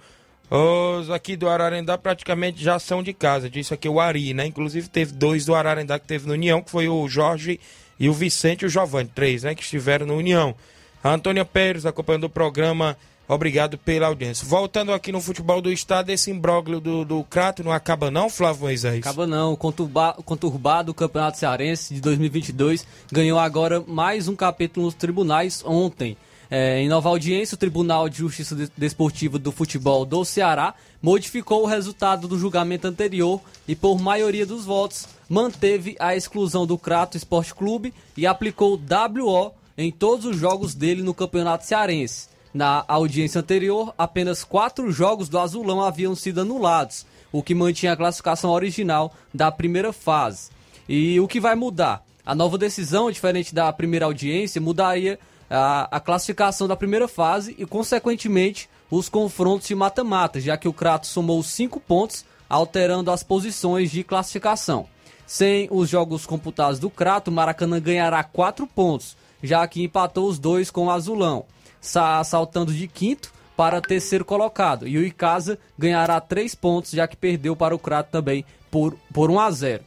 Os aqui do Ararendá praticamente já são de casa, disse aqui o Ari, né? Inclusive teve dois do Ararendá que teve no União, que foi o Jorge e o Vicente e o Giovanni, três, né? Que estiveram no União. A Antônia Pérez acompanhando o programa, obrigado pela audiência. Voltando aqui no futebol do estado, esse imbróglio do, do Crato não acaba não, Flávio Moisés? Acaba não, conturba, conturbado o Campeonato Cearense de 2022 ganhou agora mais um capítulo nos tribunais ontem. É, em nova audiência, o Tribunal de Justiça Desportiva do Futebol do Ceará modificou o resultado do julgamento anterior e, por maioria dos votos, manteve a exclusão do Crato Esporte Clube e aplicou WO em todos os jogos dele no Campeonato Cearense. Na audiência anterior, apenas quatro jogos do Azulão haviam sido anulados, o que mantinha a classificação original da primeira fase. E o que vai mudar? A nova decisão, diferente da primeira audiência, mudaria a, a classificação da primeira fase e, consequentemente, os confrontos de mata-mata, já que o Crato somou 5 pontos, alterando as posições de classificação. Sem os jogos computados do Crato, Maracanã ganhará 4 pontos, já que empatou os dois com o Azulão, saltando de quinto para terceiro colocado. E o Icasa ganhará 3 pontos, já que perdeu para o Crato também por, por 1 a 0.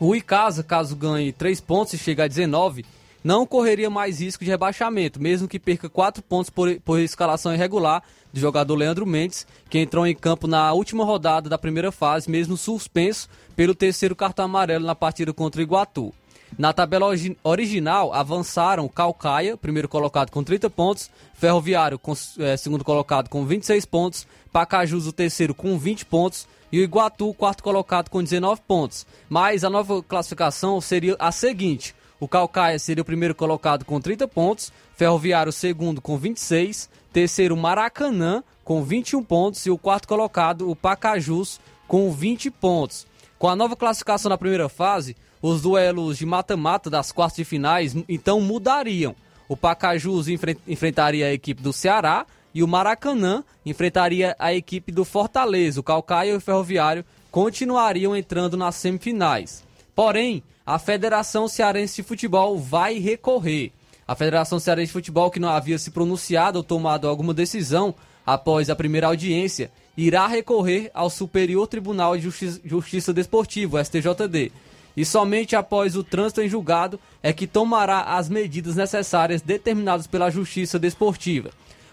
O Icasa, caso ganhe 3 pontos e chegue a 19, não correria mais risco de rebaixamento, mesmo que perca 4 pontos por, por escalação irregular do jogador Leandro Mendes, que entrou em campo na última rodada da primeira fase, mesmo suspenso pelo terceiro cartão amarelo na partida contra o Iguatu. Na tabela original, avançaram Calcaia, primeiro colocado com 30 pontos, Ferroviário, com, é, segundo colocado com 26 pontos, Pacajus, o terceiro, com 20 pontos, e o Iguatu, quarto colocado com 19 pontos. Mas a nova classificação seria a seguinte: o Calcaia seria o primeiro colocado com 30 pontos, Ferroviário segundo com 26, terceiro Maracanã com 21 pontos e o quarto colocado o Pacajus com 20 pontos. Com a nova classificação na primeira fase, os duelos de mata-mata das quartas de finais então mudariam. O Pacajus enfrentaria a equipe do Ceará e o Maracanã enfrentaria a equipe do Fortaleza. O Calcaia e o Ferroviário continuariam entrando nas semifinais. Porém, a Federação Cearense de Futebol vai recorrer. A Federação Cearense de Futebol, que não havia se pronunciado ou tomado alguma decisão após a primeira audiência, irá recorrer ao Superior Tribunal de Justiça, Justiça Desportivo, STJD. E somente após o trânsito em julgado é que tomará as medidas necessárias determinadas pela Justiça Desportiva.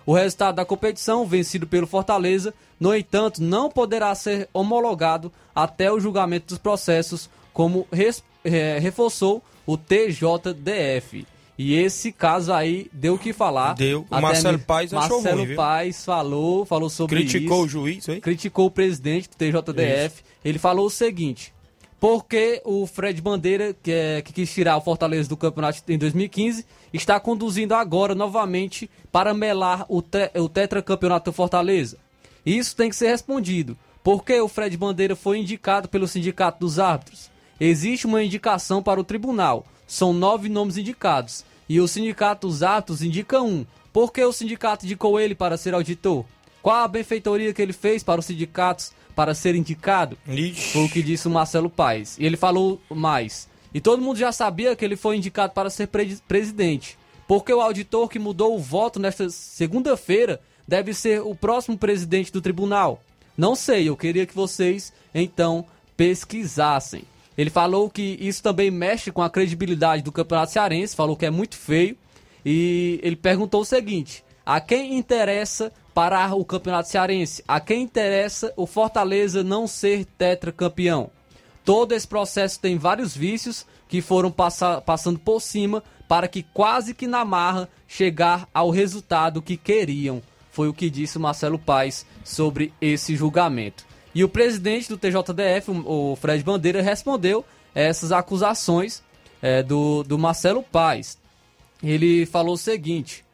O resultado da competição, vencido pelo Fortaleza, no entanto, não poderá ser homologado até o julgamento dos processos, como é, reforçou o TJDF. E esse caso aí deu o que falar. Deu. O Marcelo Paes achou Marcelo ruim, viu? Paes falou, falou sobre Criticou isso. o juiz, hein? Criticou o presidente do TJDF. Isso. Ele falou o seguinte: porque o Fred Bandeira, que, é, que quis tirar o Fortaleza do campeonato em 2015, está conduzindo agora novamente para melar o, te, o tetracampeonato do Fortaleza? Isso tem que ser respondido. Por que o Fred Bandeira foi indicado pelo Sindicato dos Árbitros? Existe uma indicação para o tribunal. São nove nomes indicados. E o sindicato dos atos indica um. Por que o sindicato indicou ele para ser auditor? Qual a benfeitoria que ele fez para os sindicatos para ser indicado? Ixi. Foi o que disse o Marcelo Paes. E ele falou mais. E todo mundo já sabia que ele foi indicado para ser pre presidente. Porque o auditor que mudou o voto nesta segunda-feira deve ser o próximo presidente do tribunal? Não sei, eu queria que vocês então pesquisassem. Ele falou que isso também mexe com a credibilidade do Campeonato Cearense, falou que é muito feio. E ele perguntou o seguinte: a quem interessa parar o Campeonato Cearense? A quem interessa o Fortaleza não ser tetracampeão? Todo esse processo tem vários vícios que foram passa passando por cima para que quase que na marra chegar ao resultado que queriam. Foi o que disse Marcelo Paes sobre esse julgamento. E o presidente do TJDF, o Fred Bandeira, respondeu essas acusações é, do, do Marcelo Paes. Ele falou o seguinte: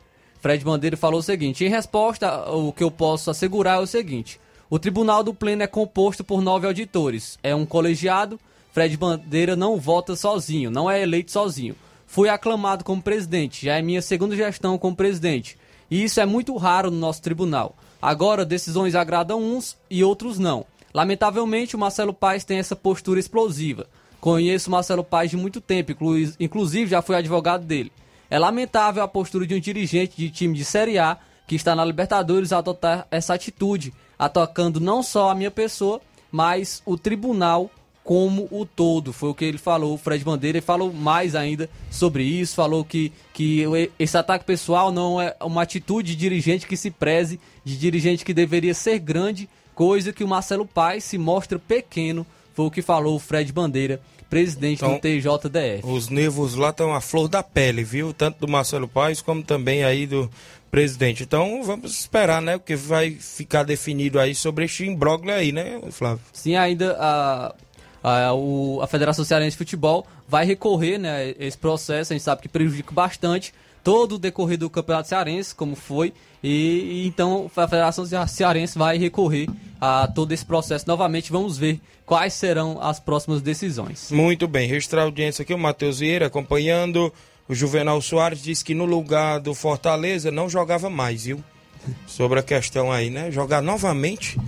Fred Bandeira falou o seguinte: em resposta, o que eu posso assegurar é o seguinte: o Tribunal do Pleno é composto por nove auditores. É um colegiado. Fred Bandeira não vota sozinho, não é eleito sozinho. Fui aclamado como presidente, já é minha segunda gestão como presidente. E isso é muito raro no nosso tribunal. Agora, decisões agradam uns e outros não. Lamentavelmente, o Marcelo Paes tem essa postura explosiva. Conheço o Marcelo Paes de muito tempo, inclusive já fui advogado dele. É lamentável a postura de um dirigente de time de Série A que está na Libertadores adotar essa atitude, atacando não só a minha pessoa, mas o tribunal como o todo. Foi o que ele falou, o Fred Bandeira, ele falou mais ainda sobre isso, falou que, que esse ataque pessoal não é uma atitude de dirigente que se preze, de dirigente que deveria ser grande, coisa que o Marcelo Paes se mostra pequeno, foi o que falou o Fred Bandeira, presidente então, do TJDF. Os nervos lá estão à flor da pele, viu? Tanto do Marcelo Paes como também aí do presidente. Então vamos esperar, né? O que vai ficar definido aí sobre este imbróglio aí, né, Flávio? Sim, ainda a, a, o, a Federação Cearense de Futebol vai recorrer, né? Esse processo, a gente sabe que prejudica bastante todo o decorrer do Campeonato Cearense, como foi, e, e, então a Federação Cearense vai recorrer a todo esse processo novamente. Vamos ver quais serão as próximas decisões. Muito bem, registrar a audiência aqui, o Matheus Vieira acompanhando. O Juvenal Soares disse que no lugar do Fortaleza não jogava mais, viu? Sobre a questão aí, né? Jogar novamente,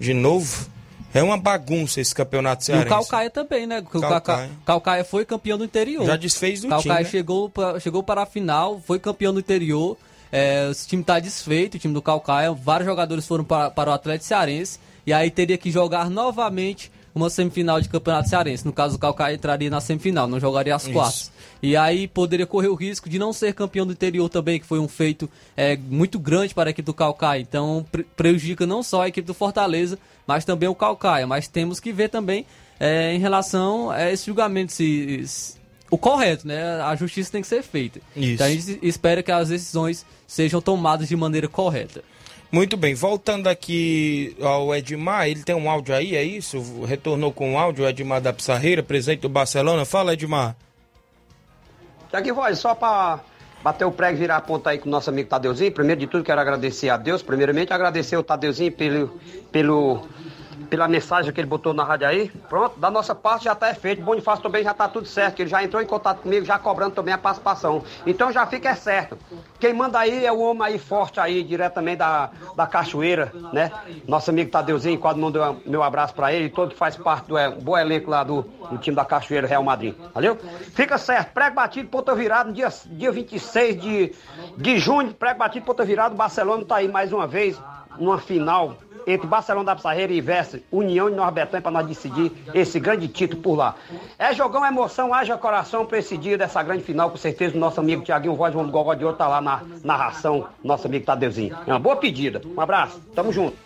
de novo. É uma bagunça esse campeonato cearense. E o Calcaia também, né? O Calcaia. Calcaia foi campeão do interior. Já desfez do Calcaia time, Calcaia chegou, pra, chegou para a final, foi campeão do interior. É, o time está desfeito, o time do Calcaia. Vários jogadores foram para, para o Atlético Cearense. E aí teria que jogar novamente uma semifinal de campeonato cearense. No caso, o Calcaia entraria na semifinal, não jogaria as quartas. E aí poderia correr o risco de não ser campeão do interior também, que foi um feito é, muito grande para a equipe do Calcaia. Então pre prejudica não só a equipe do Fortaleza, mas também o Calcaia. Mas temos que ver também é, em relação a esse julgamento se, se, o correto, né? A justiça tem que ser feita. Isso. Então a gente espera que as decisões sejam tomadas de maneira correta. Muito bem, voltando aqui ao Edmar, ele tem um áudio aí, é isso? Retornou com o um áudio, o Edmar da Pissarreira, presidente do Barcelona. Fala, Edmar. Aqui, voz, só para bater o prego e virar a ponta aí com o nosso amigo Tadeuzinho. Primeiro de tudo, quero agradecer a Deus. Primeiramente, agradecer o Tadeuzinho pelo, pelo pela mensagem que ele botou na rádio aí. Pronto, da nossa parte já está feito. Bonifácio também já está tudo certo, ele já entrou em contato comigo, já cobrando também a participação. Então já fica é certo. Quem manda aí é o homem aí forte aí, diretamente da, da Cachoeira, né? Nosso amigo Tadeuzinho, quando mandou meu abraço para ele, todo faz parte do é, bom elenco lá do, do, time da Cachoeira Real Madrid. Valeu? Fica certo, prego batido, ponta virado, no dia, dia 26 de, de junho, prego batido, ponta virado, Barcelona está aí mais uma vez, numa final entre Barcelona da Pissarreira e Versa, União de Betânia, para nós decidir esse grande título por lá. É jogão, emoção, haja coração para esse dia dessa grande final, com certeza o nosso amigo Tiaguinho Voz, do Gogó de Ouro, tá lá na narração, nosso amigo Tadeuzinho. É uma boa pedida. Um abraço, tamo junto.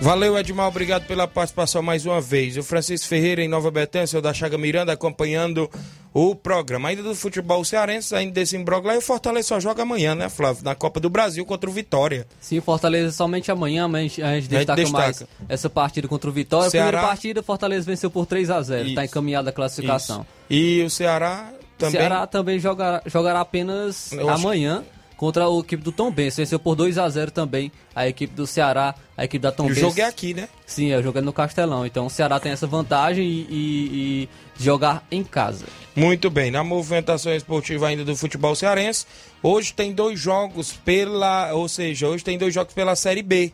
Valeu, Edmar, obrigado pela participação mais uma vez. O Francisco Ferreira em Nova Betânia, o da Chaga Miranda, acompanhando o programa. Ainda do futebol cearense, ainda desse imbróglio, e o Fortaleza só joga amanhã, né, Flávio? Na Copa do Brasil contra o Vitória. Sim, Fortaleza somente amanhã, mas a gente, a gente destaca, destaca, mais essa partida contra o Vitória. Ceará... A primeira partida, Fortaleza venceu por 3 a 0 está encaminhada a classificação. Isso. E o Ceará também... Ceará também jogará, jogará apenas amanhã. Contra a equipe do Tom Benz. Venceu por 2 a 0 também a equipe do Ceará, a equipe da Tom Benz. O jogo é aqui, né? Sim, eu joguei no Castelão. Então o Ceará tem essa vantagem e, e, e, jogar em casa. Muito bem. Na movimentação esportiva ainda do futebol cearense, hoje tem dois jogos pela. Ou seja, hoje tem dois jogos pela Série B.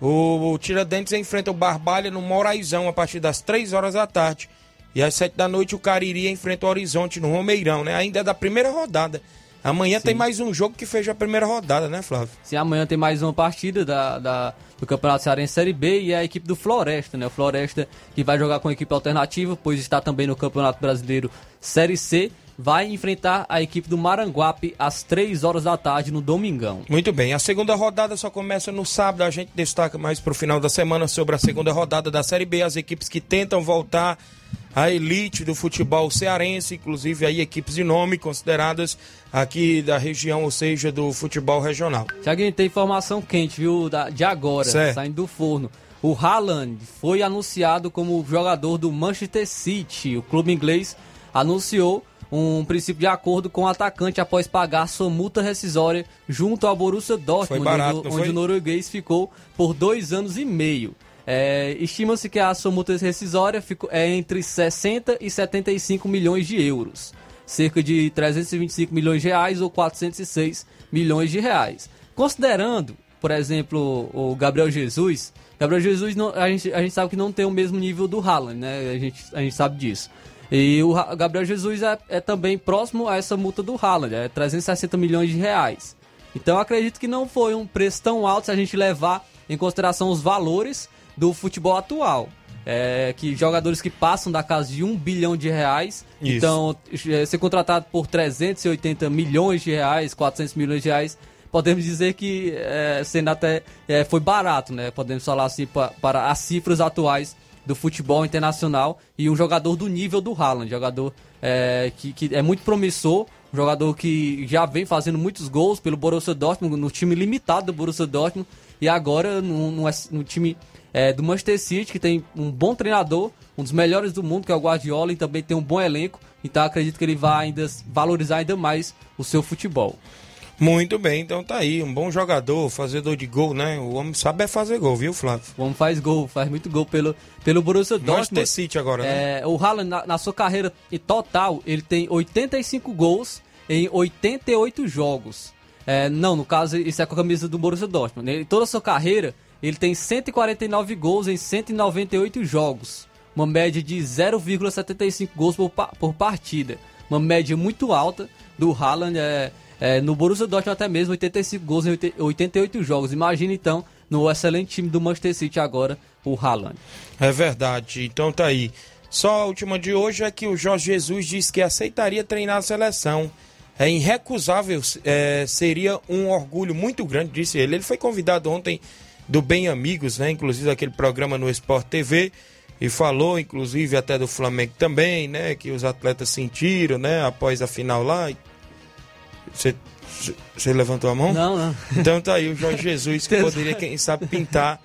O, o Tiradentes enfrenta o Barbalha no Moraizão a partir das 3 horas da tarde. E às 7 da noite o Cariri enfrenta o Horizonte no Romeirão, né? Ainda é da primeira rodada Amanhã tem mais um jogo que fez a primeira rodada, né, Flávio? Sim, amanhã tem mais uma partida da, da- do Campeonato Cearense Série B e é a equipe do Floresta, né? O Floresta que vai jogar com a equipe alternativa, pois está também no Campeonato Brasileiro Série C, vai enfrentar a equipe do Maranguape às 3 horas da tarde no Domingão. Muito bem, a segunda rodada só começa no sábado. A gente destaca mais pro final da semana sobre a segunda rodada da Série B, as equipes que tentam voltar à elite do futebol cearense, inclusive aí equipes de nome consideradas aqui da região, ou seja, do futebol regional. Tiaguinho, tem informação quente, viu, de agora, Certo. saindo do forno. O Haaland foi anunciado como jogador do Manchester City. O clube inglês anunciou um princípio de acordo com o atacante após pagar sua multa rescisória junto ao Borussia Dortmund, barato, onde, onde o norueguês ficou por dois anos e meio. É, Estima-se que a sua multa rescisória é entre 60 e 75 milhões de euros, cerca de 325 milhões de reais ou 406 milhões de reais. Considerando, por exemplo, o Gabriel Jesus, Gabriel Jesus não- a, gente, a gente sabe que não tem o mesmo nível do Haaland, né? A gente, a gente sabe disso. E o Gabriel Jesus é, é também próximo a essa multa do Haaland, é 360 milhões de reais. Então acredito que não foi um preço tão alto se a gente levar em consideração os valores do futebol atual. É, que jogadores que passam da casa de um bilhão de reais, Isso. então é, ser contratado por 380 milhões de reais, 400 milhões de reais, podemos dizer que é, sendo até é, foi barato, né? Podemos falar assim pa- para as cifras atuais do futebol internacional e um jogador do nível do Haaland, jogador é, que, que é muito promissor, um jogador que já vem fazendo muitos gols pelo Borussia Dortmund, no time limitado do Borussia Dortmund e agora no, no, no time é, do Manchester City, que tem um bom treinador, um dos melhores do mundo, que é o Guardiola, e também tem um bom elenco, então acredito que ele vai ainda valorizar ainda mais o seu futebol. Muito bem, então tá aí, um bom jogador, fazedor de gol, né? O homem sabe é fazer gol, viu, Flávio? O homem faz gol, faz muito gol pelo, pelo Borussia Dortmund. Manchester City agora, né? É, o Haaland, na, na sua carreira em total, ele tem 85 gols em 88 jogos. É, não, no caso, isso é com a camisa do Borussia Dortmund. Em toda a sua carreira, ele tem 149 gols em 198 jogos. Uma média de 0,75 gols por, por partida. Uma média muito alta do Haaland. É, é, no Borussia Dortmund até mesmo 85 gols em 80 88 jogos. Imagina então no excelente time do Manchester City agora, o Haaland. É verdade, então tá aí. Só a última de hoje é que o Jorge Jesus disse que aceitaria treinar a seleção. É irrecusável, é, seria um orgulho muito grande, disse ele. Ele foi convidado ontem do Bem Amigos, né? Inclusive aquele programa no Sport TV. E falou, inclusive, até do Flamengo também, né? Que os atletas sentiram, né? Após a final lá. Você, você levantou a mão? Não, não. Então tá aí o Jorge Jesus, que poderia, quem sabe, pintar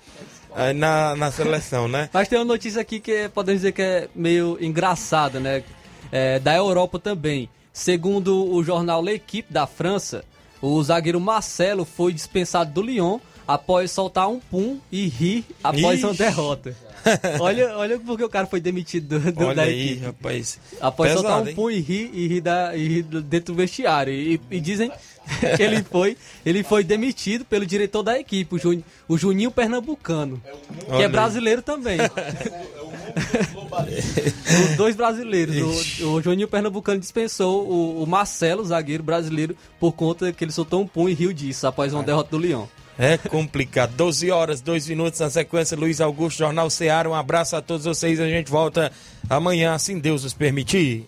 eh, na, na seleção, né? Mas tem uma notícia aqui que podemos dizer que é meio engraçada, né? É, da Europa também. Segundo o jornal L'Equipe da França, o zagueiro Marcelo foi dispensado do Lyon após soltar um pum e rir após Ixi. uma derrota. olha, olha porque o cara foi demitido do, do- Olha da aí, equipe. rapaz. Após soltar Pesado, um hein? pum e rir, e rir, da, e rir dentro do vestiário. E, e dizem que ele foi, ele foi demitido pelo diretor da equipe, o, Jun- o Juninho Pernambucano, que Olha é brasileiro também. Os dois brasileiros. O, o Juninho Pernambucano dispensou o, o Marcelo, zagueiro brasileiro, por conta que ele soltou um pum e riu disso após uma derrota do Leão. É complicado. 12 horas, 2 minutos na sequência. Luiz Augusto, Jornal Ceará. Um abraço a todos vocês. A gente volta amanhã, assim Deus nos permitir.